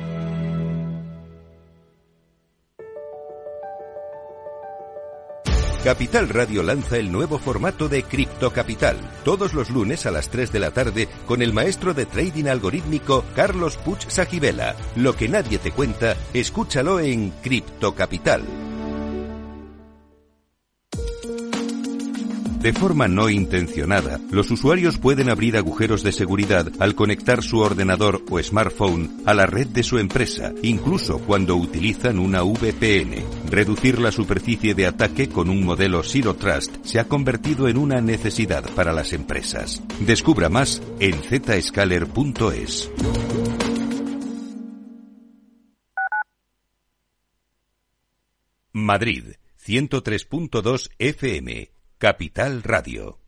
Capital Radio lanza el nuevo formato de Cripto Capital, todos los lunes a las 3 de la tarde con el maestro de trading algorítmico Carlos Puch Sajibela. Lo que nadie te cuenta, escúchalo en Cripto Capital. De forma no intencionada, los usuarios pueden abrir agujeros de seguridad al conectar su ordenador o smartphone a la red de su empresa, incluso cuando utilizan una VPN. Reducir la superficie de ataque con un modelo Zero Trust se ha convertido en una necesidad para las empresas. Descubra más en zscaler.es. Madrid, 103.2 FM. Capital Radio.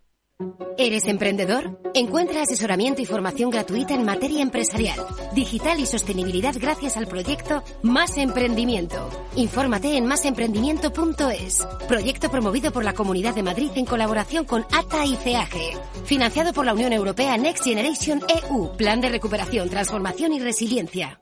¿Eres emprendedor? Encuentra asesoramiento y formación gratuita en materia empresarial, digital y sostenibilidad gracias al proyecto Más Emprendimiento. Infórmate en másemprendimiento.es. Proyecto promovido por la Comunidad de Madrid en colaboración con ATA y CEAGE. Financiado por la Unión Europea Next Generation EU. Plan de recuperación, transformación y resiliencia.